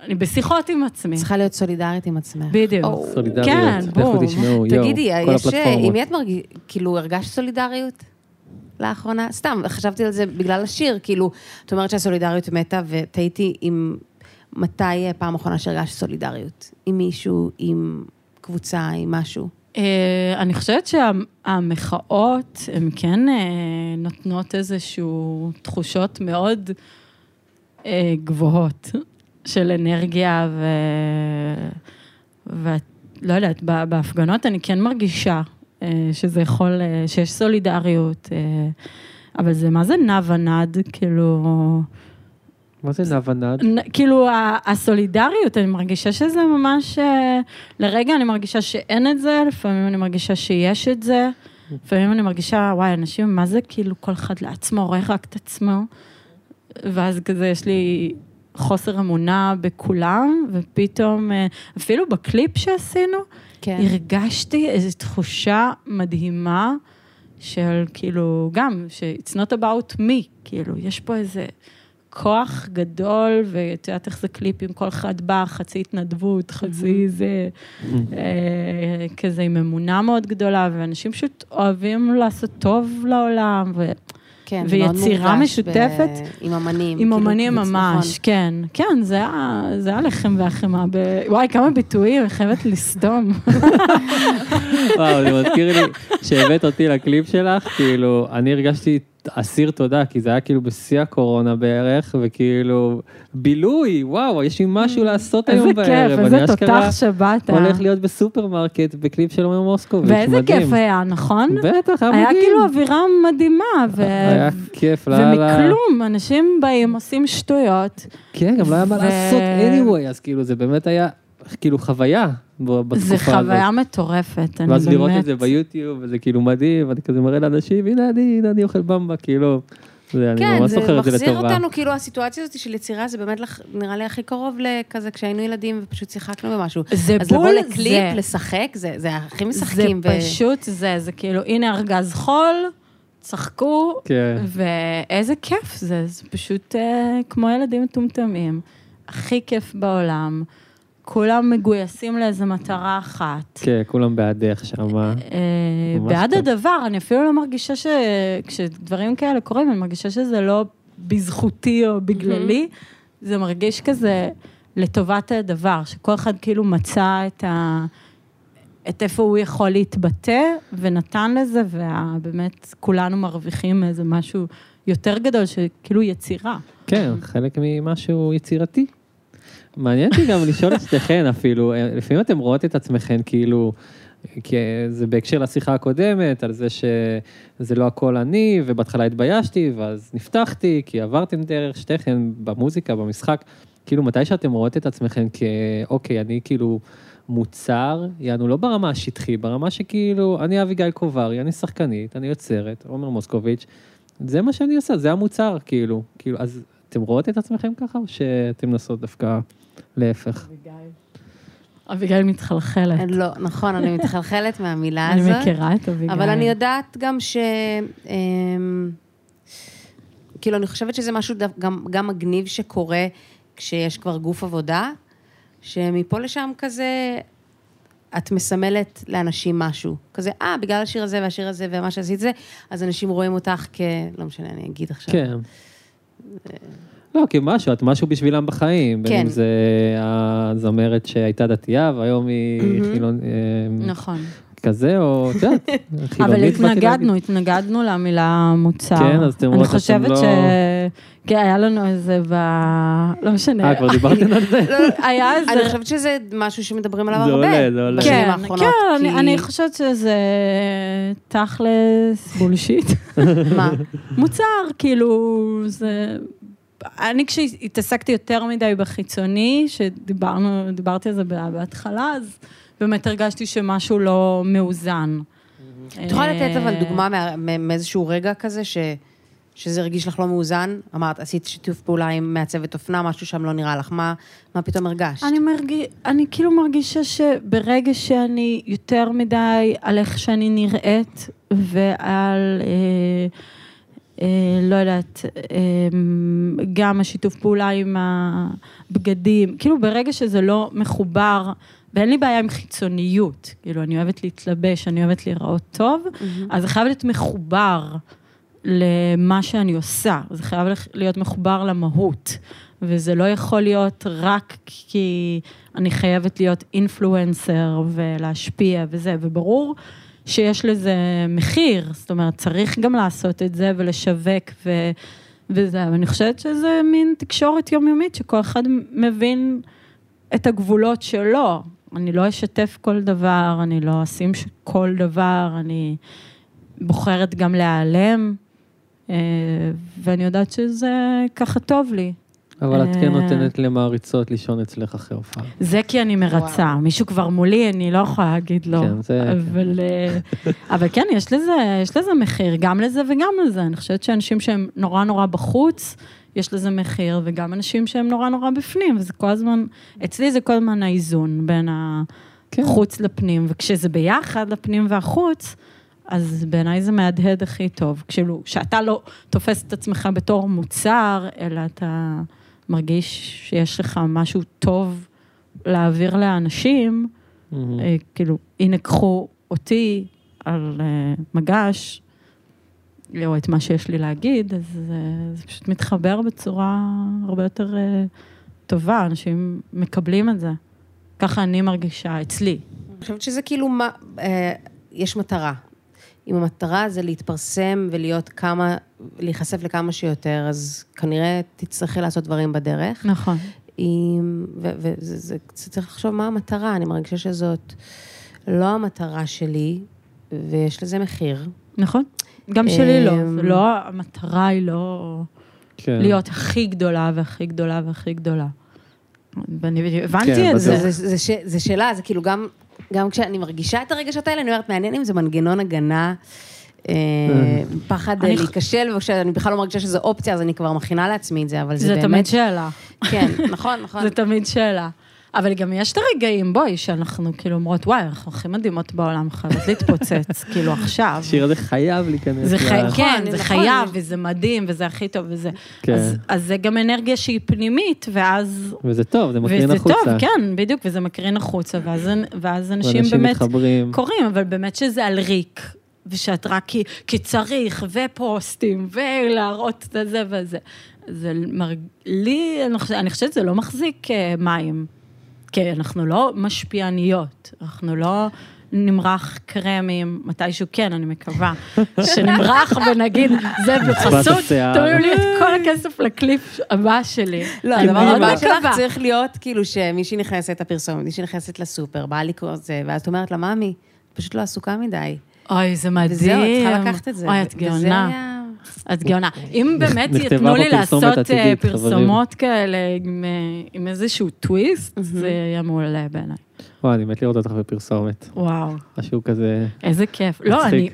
אני בשיחות עם עצמי. צריכה להיות סולידרית עם עצמך. בדיוק. סולידריות. כן, יואו, תגידי, יש, הפלטפורמות. עם מי את מרגיש, כאילו, הרגשת סולידריות לאחרונה? סתם, חשבתי על זה בגלל השיר, כאילו, את אומרת שהסולידריות מתה, ותהיתי עם מתי פעם אחרונה שהרגשת סולידריות? עם מישהו, עם קבוצה, עם משהו? אה, אני חושבת שהמחאות, הן כן אה, נותנות איזשהו תחושות מאוד אה, גבוהות של אנרגיה ו... ולא יודעת, ב- בהפגנות אני כן מרגישה שזה יכול, אה, שיש סולידריות, אה, אבל זה מה זה נע ונד, כאילו... מה זה נוונד? נ- כאילו, הסולידריות, אני מרגישה שזה ממש... אה, לרגע אני מרגישה שאין את זה, לפעמים אני מרגישה שיש את זה, לפעמים אני מרגישה, וואי, אנשים, מה זה כאילו כל אחד לעצמו, רואה רק את עצמו? ואז כזה, יש לי חוסר אמונה בכולם, ופתאום, אה, אפילו בקליפ שעשינו, כן. הרגשתי איזו תחושה מדהימה של כאילו, גם, ש-it's not about me, כאילו, יש פה איזה כוח גדול, ואת יודעת איך זה קליפים, כל אחד בא, חצי התנדבות, חצי זה, אה, כזה עם אמונה מאוד גדולה, ואנשים פשוט אוהבים לעשות טוב לעולם, ו... כן, ויצירה משותפת. ב- עם אמנים. עם כאילו, אמנים קבוצ- ממש. כן. כן, זה היה, זה היה לחם והחמאה. ב... וואי, כמה ביטויים, אני חייבת לסתום. וואו, זה מזכיר לי, שהבאת אותי לקליפ שלך, כאילו, אני הרגשתי אסיר תודה, כי זה היה כאילו בשיא הקורונה בערך, וכאילו, בילוי, וואו, יש לי משהו לעשות איזה היום כיף, בערב. איזה אני אשכרה תותח שבאת. הולך להיות בסופרמרקט בקליפ של עומר מוסקוביץ', ואיזה מדהים. כיף היה, נכון? בטח, היה היה מדהים. כאילו אווירה מדהימה, ו... היה כיף, לא היה ומכלום, אנשים באים, עושים שטויות. כן, גם לא היה מה לעשות anyway, אז כאילו, זה באמת היה, כאילו, חוויה בתקופה הזאת. זה חוויה מטורפת, אני באמת... ואז לראות את זה ביוטיוב, וזה כאילו מדהים, ואני כזה מראה לאנשים, הנה אני, הנה אני אוכל במבה, כאילו, זה, אני כן, ממש זה זוכר את זה מחזיר לטובה. אותנו, כאילו הסיטואציה הזאת של יצירה, זה באמת לח- נראה לי הכי קרוב לכזה כשהיינו ילדים ופשוט שיחקנו במשהו. זה אז לבוא בול לקליפ, זה. לשחק, זה זה הכי זה משחקים. ו- פשוט זה, זה כאילו, הנה ארגז חול, צחקו, כן. ואיזה כיף זה, זה פשוט אה, כמו ילדים מטומטמים. הכי כיף בעולם. כולם מגויסים לאיזו מטרה אחת. כן, כולם בעדך שמה. אה, בעד. הדבר, אני אפילו לא מרגישה שכשדברים כאלה קורים, אני מרגישה שזה לא בזכותי או בגללי, זה מרגיש כזה לטובת הדבר, שכל אחד כאילו מצא את ה... את איפה הוא יכול להתבטא, ונתן לזה, ובאמת כולנו מרוויחים איזה משהו יותר גדול, שכאילו יצירה. כן, חלק ממשהו יצירתי. מעניין אותי גם לשאול את שתיכן אפילו, אה, לפעמים אתם רואות את עצמכן כאילו, כי זה בהקשר לשיחה הקודמת, על זה שזה לא הכל אני, ובהתחלה התביישתי, ואז נפתחתי, כי עברתם דרך שתיכן במוזיקה, במשחק, כאילו מתי שאתם רואות את עצמכן כאוקיי, אני כאילו מוצר, יענו לא ברמה השטחי, ברמה שכאילו, אני אביגיל קוברי, אני שחקנית, אני יוצרת, עומר מוסקוביץ', זה מה שאני עושה, זה המוצר, כאילו, כאילו, אז אתם רואות את עצמכם ככה, או שאתם מנסות דווקא להפך? אביגיל מתחלחלת. לא, נכון, אני מתחלחלת מהמילה אני הזאת. מכירה את אביגיל. אבל אני יודעת גם ש... אמ, כאילו, אני חושבת שזה משהו גם, גם מגניב שקורה כשיש כבר גוף עבודה, שמפה לשם כזה, את מסמלת לאנשים משהו. כזה, אה, בגלל השיר הזה והשיר הזה ומה שעשית זה, אז אנשים רואים אותך כ... לא משנה, אני אגיד עכשיו. כן. לא, כמשהו, את משהו בשבילם בחיים. בין כן. אם זה הזמרת שהייתה דתייה, והיום היא מהמם. חילון... אה, נכון. כזה, או את יודעת, אבל חילונית. להגיד. התנגדנו, התנגדנו למילה מוצר. כן, אז אתם רואות אני חושבת לא- ש... כן, היה לנו איזה ב... לא משנה. אה, כבר דיברתם על זה? לא, היה איזה... אני חושבת שזה משהו שמדברים עליו זה הרבה. עולה, זה עולה. בשנים כן, האחרונות. כן, אני- כי- אני חושבת שזה תכלס בולשיט. מה? מוצר, כאילו, זה... אני כשהתעסקתי יותר מדי בחיצוני, שדיברנו, דיברתי על זה בהתחלה, אז באמת הרגשתי שמשהו לא מאוזן. את יכולה לתת אבל אה, דוגמה מאיזשהו רגע כזה ש... שזה הרגיש לך לא מאוזן? אמרת, עשית שיתוף פעולה עם מעצבת אופנה, משהו שם לא נראה לך, מה, מה פתאום הרגשת? אני, מרגיש, אני כאילו מרגישה שברגע שאני יותר מדי על איך שאני נראית ועל, אה, אה, לא יודעת, אה, גם השיתוף פעולה עם הבגדים, כאילו ברגע שזה לא מחובר, ואין לי בעיה עם חיצוניות, כאילו אני אוהבת להתלבש, אני אוהבת להיראות טוב, אז זה חייב להיות מחובר למה שאני עושה, זה חייב להיות מחובר למהות. וזה לא יכול להיות רק כי אני חייבת להיות אינפלואנסר ולהשפיע וזה, וברור שיש לזה מחיר, זאת אומרת, צריך גם לעשות את זה ולשווק ו... וזה, אבל אני חושבת שזה מין תקשורת יומיומית, שכל אחד מבין את הגבולות שלו. אני לא אשתף כל דבר, אני לא אשים כל דבר, אני בוחרת גם להיעלם, אה, ואני יודעת שזה ככה טוב לי. אבל את כן אה. נותנת למעריצות לישון אצלך אחרי הופעה. זה כי אני מרצה. מישהו כבר מולי, אני לא יכולה להגיד לא. כן, זה- אבל, אה, אבל כן, יש לזה, יש לזה מחיר, גם לזה וגם לזה. אני חושבת שאנשים שהם נורא נורא בחוץ, יש לזה מחיר, וגם אנשים שהם נורא נורא בפנים, וזה כל הזמן, אצלי זה כל הזמן האיזון בין כן. החוץ לפנים, וכשזה ביחד, לפנים והחוץ, אז בעיניי זה מהדהד הכי טוב. כאילו, שאתה לא תופס את עצמך בתור מוצר, אלא אתה מרגיש שיש לך משהו טוב להעביר לאנשים. אה, כאילו, הנה קחו אותי על אה, מגש, או את מה שיש לי להגיד, אז אה, זה פשוט מתחבר בצורה הרבה יותר אה, טובה, אנשים מקבלים את זה. ככה אני מרגישה, אצלי. אני חושבת שזה כאילו, מה, אה, יש מטרה. אם המטרה זה להתפרסם ולהיות כמה, להיחשף לכמה שיותר, אז כנראה תצטרכי לעשות דברים בדרך. נכון. עם- ו- וזה, זה, קצת צריך לחשוב מה המטרה, אני מרגישה שזאת לא המטרה שלי, ויש לזה מחיר. נכון. גם שלי לא, אמ, לא, המטרה היא לא כן. להיות הכי גדולה והכי גדולה והכי גדולה. ואני כן, הבנתי את בטוח. זה, זה. זה, זה, זה, ש- זה שאלה, זה כאילו גם, גם כשאני מרגישה את הרגשות האלה, אני אומרת, מעניין אם זה מנגנון הגנה, פחד אני- להיכשל, וכשאני בכלל לא מרגישה שזו אופציה, אז אני כבר מכינה לעצמי את זה, אבל זה, זה באמת... תמיד שאלה. כן, נכון, נכון. זה תמיד שאלה. אבל גם יש את הרגעים, בואי, שאנחנו כאילו אומרות, וואי, אנחנו הכי מדהימות בעולם, חייבות להתפוצץ, כאילו עכשיו. השיר הזה חייב להיכנס. זה חי... כן, נכון, זה נכון. חייב, וזה מדהים, וזה הכי טוב, וזה... כן. אז, אז זה גם אנרגיה שהיא פנימית, ואז... וזה טוב, זה מקרין וזה החוצה. טוב, כן, בדיוק, וזה מקרין החוצה, ואז, ואז אנשים ואנשים באמת מתחברים. קוראים, אבל באמת שזה על ריק, ושאת רק כי, כי צריך, ופוסטים, ולהראות את זה וזה. זה מרג... לי, אני חושבת- אני חושבת שזה לא מחזיק אה, מים. כי אנחנו לא משפיעניות, אנחנו לא נמרח קרמים, מתישהו כן, אני מקווה, שנמרח ונגיד, זה בחסות. תביאו לי את כל הכסף לקליפ הבא שלי. לא, הדבר הבא שלך. צריך להיות כאילו שמישהי נכנסת לפרסומת, מישהי נכנסת לסופר, באה לקרוא את זה, ואז את אומרת לה, ממי, את פשוט לא עסוקה מדי. אוי, זה מדהים. וזהו, את צריכה לקחת את זה. אוי, את גאונה. את גאונה. אם באמת יתנו לי לעשות אה, פרסומות כאלה עם, אה, עם איזשהו טוויסט, זה יהיה מעולה בעיניי. וואי, אני מת לראות אותך בפרסומת. וואו, משהו כזה... איזה כיף. לא. אני...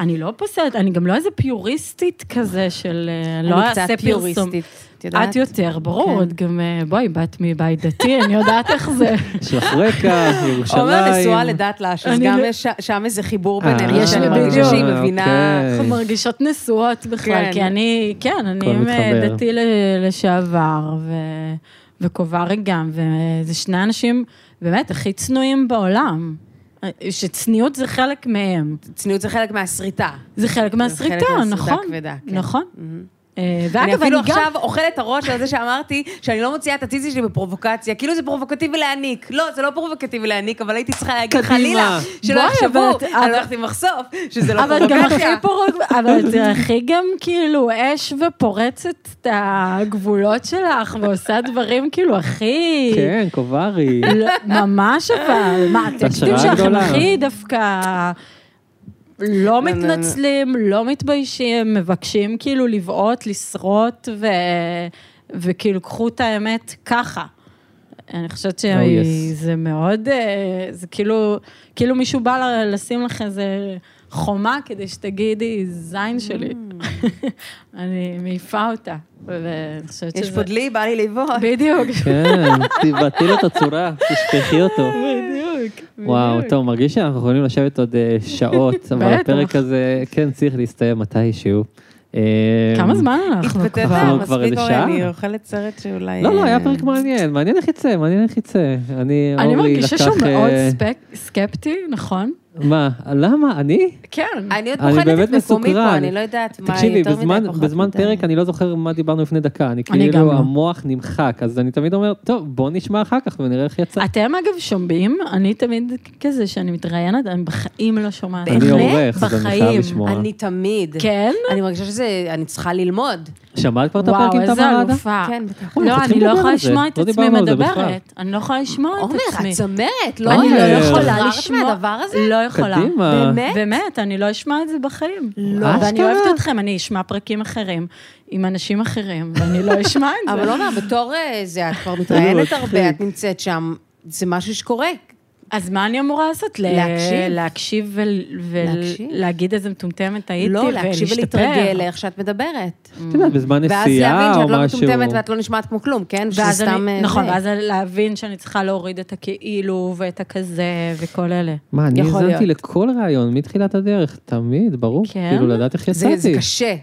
אני לא פוסלת, אני גם לא איזה פיוריסטית כזה של אה, לא אני קצת אעשה פרסום. פיוריסטית, את יודעת? את יותר, ברור, כן. את גם, אה, בואי, באת מבית דתי, אני יודעת איך זה. יש לך רקע, ירושלים. עומר נשואה לדאטלש, אז אני גם לא- יש שם איזה חיבור אה, בינינו, יש לי מרגישה בדיוק. שהיא מבינה. אוקיי. אנחנו מרגישות נשואות בכלל, כן. כי אני, כן, אני. דתי ל- לשעבר, ו- וקוברי גם, וזה שני אנשים באמת הכי צנועים בעולם. שצניעות זה חלק מהם. צניעות זה חלק מהסריטה. זה חלק זה מהסריטה, חלק מהסריטה נכון. הכבדה, כן. נכון. מהמם. אה, אני ואגב, אפילו אני גם... עכשיו אוכלת את הראש על זה שאמרתי שאני לא מוציאה את הציצי שלי בפרובוקציה, כאילו זה פרובוקטיבי להעניק. לא, זה לא פרובוקטיבי להעניק, אבל הייתי צריכה להגיד. חלילה, שלא יחשבו, אני אבל- הולכת עם מחשוף, שזה לא גם פרובוקציה. אבל זה הכי גם כאילו אש ופורצת את הגבולות שלך, ועושה דברים כאילו הכי... כן, קוברי. לא, ממש אבל, מה, הטקסטים השראה שלכם. הכי דווקא לא מתנצלים, לא מתביישים, מבקשים כאילו לבעוט, לשרוט, ו... וכאילו קחו את האמת ככה. אני חושבת Oh, yes. שזה מאוד, אה, זה כאילו, כאילו מישהו בא לשים לך איזה חומה כדי שתגידי, זין שלי. אני מעיפה אותה. ואני חושבת שזה... יש פה דלי, בא לי לבעוט. בדיוק. כן, תבטלי לו את הצורה, תשפכי אותו. בדיוק. וואו. טוב, מרגיש שאנחנו יכולים לשבת עוד אה, שעות, אבל. הפרק הזה, כן, צריך להסתיים מתישהו. אה, כמה זמן אנחנו כבר? כבר מספיק איזה אורי, שעה? אני אוכלת סרט שאולי... לא, לא, היה אה, פרק מעניין, מעניין איך יצא, מעניין איך יצא. אני, אני אורלי מרגישה לקח, שהוא מאוד אה, ספק- סקפטי, נכון? מה, למה? אני? כן. אני עוד אני בוחנת באמת את מקומי. פה, אני לא יודעת מה תקשיבי, יותר בזמן, מדי, פחות בזמן מדי. פרק אני לא זוכר מה דיברנו לפני דקה, אני כאילו, לא. המוח נמחק, אז אני תמיד אומר, טוב, בוא נשמע אחר כך ונראה איך יצא. אתם אגב שומעים, אני תמיד כזה, שאני מתראיינת, אני בחיים לא שומעת. אני עורך, אז אני חייב בחיים. לשמוע. אני תמיד. כן? אני מרגישה שזה, אני צריכה ללמוד. שמעת כבר את וואו, הפרק עם איזה תמר עדה? אלופה. כן, בטח. אוי, אנחנו לא, צריכים אני לא יכולה. לשמוע את לא עצמי. מדברת. אני לא יכולה לשמוע את עומר, עצמי. את צמרת, לא? אני לא יכולה לשמוע... מהדבר הזה? לא יכולה. קדימה. באמת? באמת, אני לא אשמע את זה בחיים. לא. ואני? אוהבת אתכם, אני אשמע פרקים אחרים, עם אנשים אחרים, ואני לא אשמע את זה. אבל עומר, בתור אה, זה, את כבר מתראיינת. הרבה, את נמצאת שם, זה משהו שקורה. אז מה אני אמורה לעשות? להקשיב. להקשיב. ולהגיד איזה מטומטמת הייתי לא, להקשיב ולהשתפר. ולהתרגל לאיך שאת מדברת. את יודעת, בזמן ואז נסיעה להבין או שאת לא משהו. מטומטמת ואת לא נשמעת כמו כלום, כן? שזה ואז סתם... אה, נכון. ואז להבין שאני צריכה להוריד את הכאילו ואת הכזה וכל אלה. מה, אני האזנתי. לכל ראיון מתחילת הדרך, תמיד, ברור. כן? כאילו, לדעת איך זה, זה יצאתי. קשה.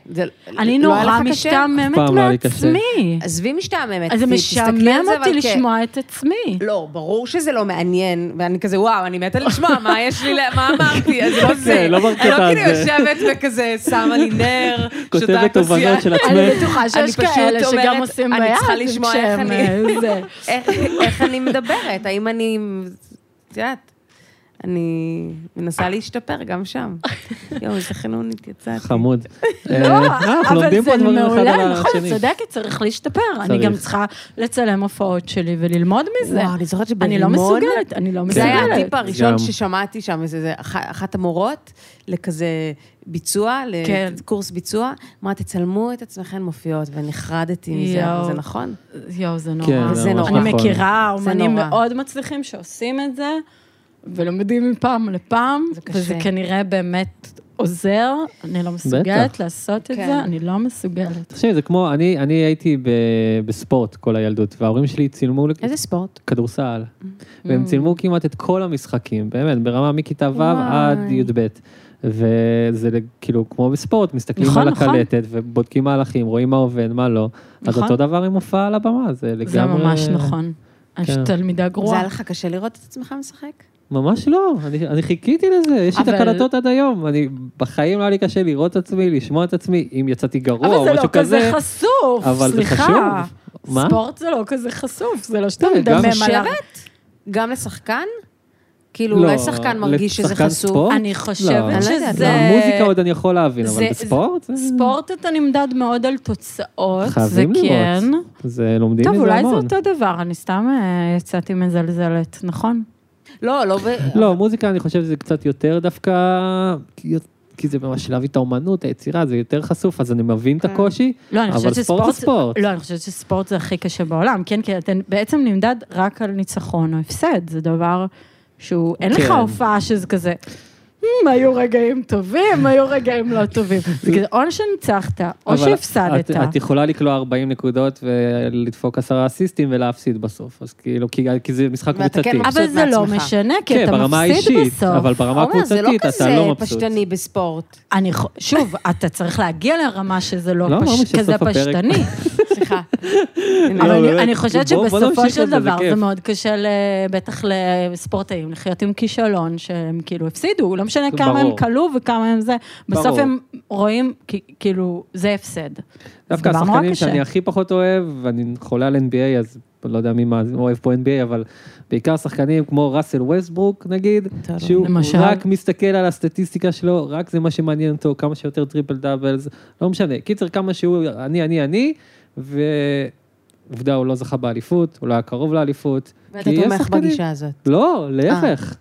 אני לא נורא? משתעממת פעם לא. מעצמי. עזבי משתעממת. אז זה משעמם אותי לשמוע את עצמי. לא, ברור שזה לא מעניין, ואני כזה, וואו, אני מתה לשמוע, מה יש לי, מה אמרתי, אז לא זה. לא אני לא כאילו. יושבת וכזה, שמה לי נר, שותה כותבת כוס יין. תובנות של אני עצמך. בטוחה אני שיש פשוט כאלה שגם עושים אני צריכה ביד לשמוע אני- זה. איך- איך אני מדברת, האם אני, את יודעת, אני מנסה להשתפר גם שם. יואו, איזה חנונית יצאתי. חמוד. אה, לא, אנחנו אבל זה מעולה, נכון, צודקת, צריך להשתפר. אני. גם צריכה לצלם הופעות שלי וללמוד מזה. וואו, אני זוכרת אני לא מסוגלת, אני לא זה היה מסוגלת. הטיפ הראשון. ששמעתי שם, זה, זה אח- אחת המורות לכזה ביצוע, כן. לקורס ביצוע, אמרה, תצלמו את עצמכם מופיעות, ונחרדתי מזה. זה נכון. יואו, זה נורא. כן, זה נורא. אני נכון. מכירה זה אומנים. מאוד מצליחים שעושים את זה, ולומדים מפעם לפעם, זה קשה. וזה כנראה באמת עוזר. אני לא מסוגלת בטח. לעשות את כן. זה, אני לא מסוגלת. תחשבי, זה כמו, אני אני הייתי ב- בספורט כל הילדות, וההורים שלי צילמו איזה ספורט? כדורסל, והם צילמו כמעט את כל המשחקים, באמת, ברמה מכיתה ו'. עד י"ב. וזה כאילו כמו בספורט, מסתכלים נכון, על נכון. הקלטת ובודקים מהלכים, רואים מה עובד, מה לא. אז נכון. אותו דבר עם הופעה על הבמה, זה לגמרי... זה ממש נכון. אני כן. תלמידה זה גרועה. היה לך קשה לראות את עצמך משחק? ממש לא, אני, אני חיכיתי לזה, יש לי את אבל- הקלטות עד היום, אני בחיים לא היה לי קשה לראות את עצמי, לשמוע את עצמי, אם יצאתי גרוע אבל או זה משהו לא כזה כזה, חשוף, אבל זה סליחה. חשוב. מה? ספורט זה לא כזה חשוף, זה לא שאתה כן, מדמם על ה... חושבת? גם לשחקן? כאילו, לא, אולי שחקן מרגיש שזה חשוף. ספורט? אני לא. חושבת לא שזה... במוזיקה עוד אני יכול להבין, אבל זה- בספורט? זה- ספורט אתה נמדד מאוד על תוצאות, זה חייבים כן. לראות. זה לומדים טוב, מזה אולי זה המון. אותו דבר, אני סתם אה, יצאתי מזלזלת, נכון? לא, לא ב... לא, מוזיקה אני חושב שזה קצת יותר דווקא, כי- זה ממש להביא את האומנות, היצירה, זה יותר חשוף, אז אני מבין את כן. הקושי, לא, אני אבל ספורט זה. ספורט. לא, אני חושבת שספורט זה הכי קשה בעולם, כן? כי אתה בעצם נמדד רק על ניצחון או הפסד, זה דבר שהוא... אין לך כן. הופעה שזה כזה... "מ, היו רגעים טובים, היו רגעים לא טובים. זה כזה, או שניצחת, או שהפסדת. את, יכולה לקלוע 40 נקודות ולדפוק עשרה אסיסטים ולהפסיד בסוף, אז כאילו, כי, כי זה משחק כן קבוצתי. אבל זה לא. משנה, כי כן, אתה מפסיד בסוף. אבל ברמה זה לא הקבוצתית אתה כזה לא מבסוט. פשטני בספורט. אני, ח- שוב, אתה צריך להגיע לרמה שזה לא, לא. שסוף כזה. פשטני. סליחה. אבל לא, אני, אני חושבת שבסופו של דבר זה. מאוד קשה, בטח לספורטאים, לחיות עם כישלון שהם כאילו הפסידו, לא משנה כמה הם. כלו וכמה הם זה, בסוף. הם רואים כאילו, זה הפסד. דווקא השחקנים. שאני הכי פחות אוהב, ואני חולה על NBA, אז לא יודע מי מה- אוהב פה NBA, אבל בעיקר שחקנים כמו ראסל ווסטברוק נגיד, שהוא למשל. רק מסתכל על הסטטיסטיקה שלו, רק זה מה שמעניין אותו, כמה שיותר triple doubles, לא משנה. קיצר, כמה שהוא אני, אני, אני, ועובדה, הוא לא זכה באליפות, הוא לא היה קרוב לאליפות. ואתה תומך שחקנים- בגישה הזאת. לא, להפך.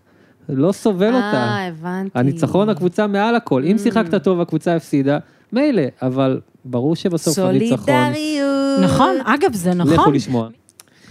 לא סובל אותה. אה, הבנתי. הניצחון הקבוצה מעל הכל. אם שיחקת טוב, הקבוצה הפסידה, מילא, אבל ברור שבסוף הניצחון... סולידריות. נכון, אגב, זה לכו נכון. לשמוע.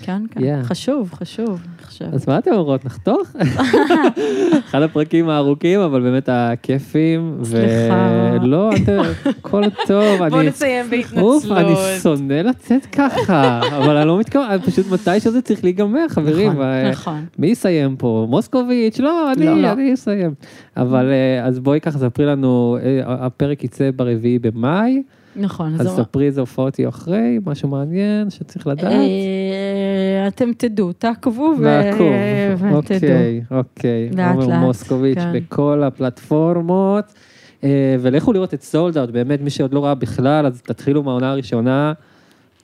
כן, כן. Yeah. חשוב, חשוב, אני חושבת. אז מה אתם אומרות, נחתוך? אחד הפרקים הארוכים, אבל באמת הכיפים. סליחה. ולא, אתם, הכל טוב. בואו אני- נסיים אוף, אני בהתנצלות. שונא לצאת ככה, אבל אני לא מתכוון, אני פשוט מתישהו זה צריך להיגמר, חברים. נכון, ו- נכון. מי יסיים פה? מוסקוביץ'? לא, אני, לא, לא. אני אסיים. אבל אה, אז בואי ככה, ספרי לנו, אה, הפרק יצא ברביעי במאי, נכון, אז אז ספרי איזה הופעות יהיו אחרי, משהו מעניין שצריך לדעת. אה, אתם תדעו, תעקבו ו-. ותדעו. אוקיי, אוקיי. לאט עומר לאט, מוסקוביץ' כן. בכל הפלטפורמות. אה, ולכו לראות את סולד אאוט, באמת, מי שעוד לא ראה בכלל, אז תתחילו מהעונה הראשונה.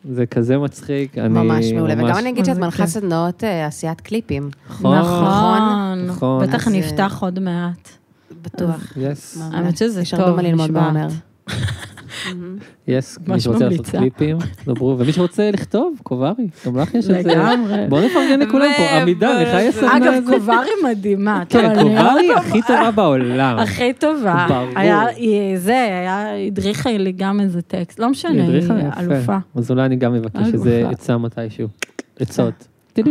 זה כזה מצחיק, אני ממש מעולה, וגם אני אגיד שאת מנחה כן. סדנאות אה, עשיית קליפים, נכון. נכון, נכון. בטח נפתח עוד מעט. בטוח. האמת שזה יש טוב, הרבה מה ללמוד. בעומר. יס, מי ממש שרוצה לעשות. קליפים, דברו, ומי שרוצה לכתוב, קוברי, גם לך יש את זה. לגמרי. בואו נפרגן לכולם פה, עמידה, לך יש סדנה אגב, קוברי מדהימה. כן, קוברי הכי טובה בעולם. הכי טובה. ברור. זה, היה, הדריכה לי גם איזה טקסט, לא משנה, היא. אלופה. אז אולי אני גם אבקש איזה. עצה מתישהו. עצות.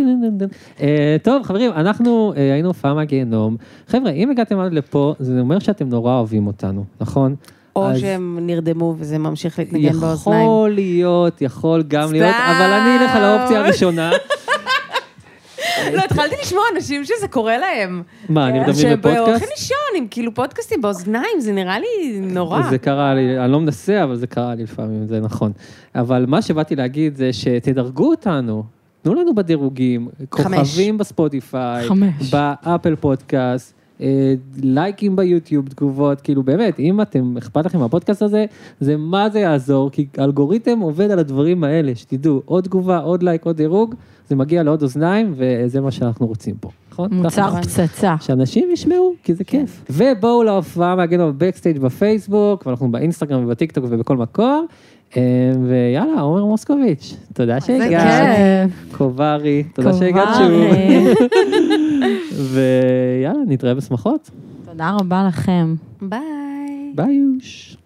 אה, טוב, חברים, אנחנו אה, היינו הופעה מהגיהנום. חבר'ה, אם הגעתם עד לפה, זה אומר שאתם נורא אוהבים אותנו, נכון? או אז שהם נרדמו וזה ממשיך להתנגן באוזניים. יכול להיות, יכול גם סתם. להיות, אבל אני אלך על האופציה הראשונה. לא, התחלתי לשמוע אנשים שזה קורה להם. מה, נרדמים שהולכים בפודקאסט? לישון עם כאילו פודקאסטים באוזניים, זה נראה לי נורא. זה קרה לי, אני לא מנסה, אבל זה קרה לי לפעמים, זה נכון. אבל מה שבאתי להגיד זה שתדרגו אותנו. תנו לנו בדירוגים, כוכבים ב Spotify. ב Apple Podcast, אה, לייקים ב YouTube, תגובות, כאילו באמת, אם אתם, אכפת לכם מהפודקאסט הזה, זה מה זה יעזור, כי האלגוריתם עובד על הדברים האלה, שתדעו, עוד תגובה, עוד לייק, עוד דירוג, זה מגיע לעוד אוזניים, וזה מה שאנחנו רוצים פה, נכון? מוצר ככה? פצצה. שאנשים ישמעו, כי זה כיף. ובואו להופעה מהגנום בבקסטייג' בפייסבוק, ואנחנו באינסטגרם ובטיקטוק ובכל מקום. אה, ויאללה, עומר מוסקוביץ', תודה שהגעת. קוברי, תודה שהגעת. שוב. ויאללה, נתראה בשמחות. תודה רבה לכם. ביי. ביי יוש.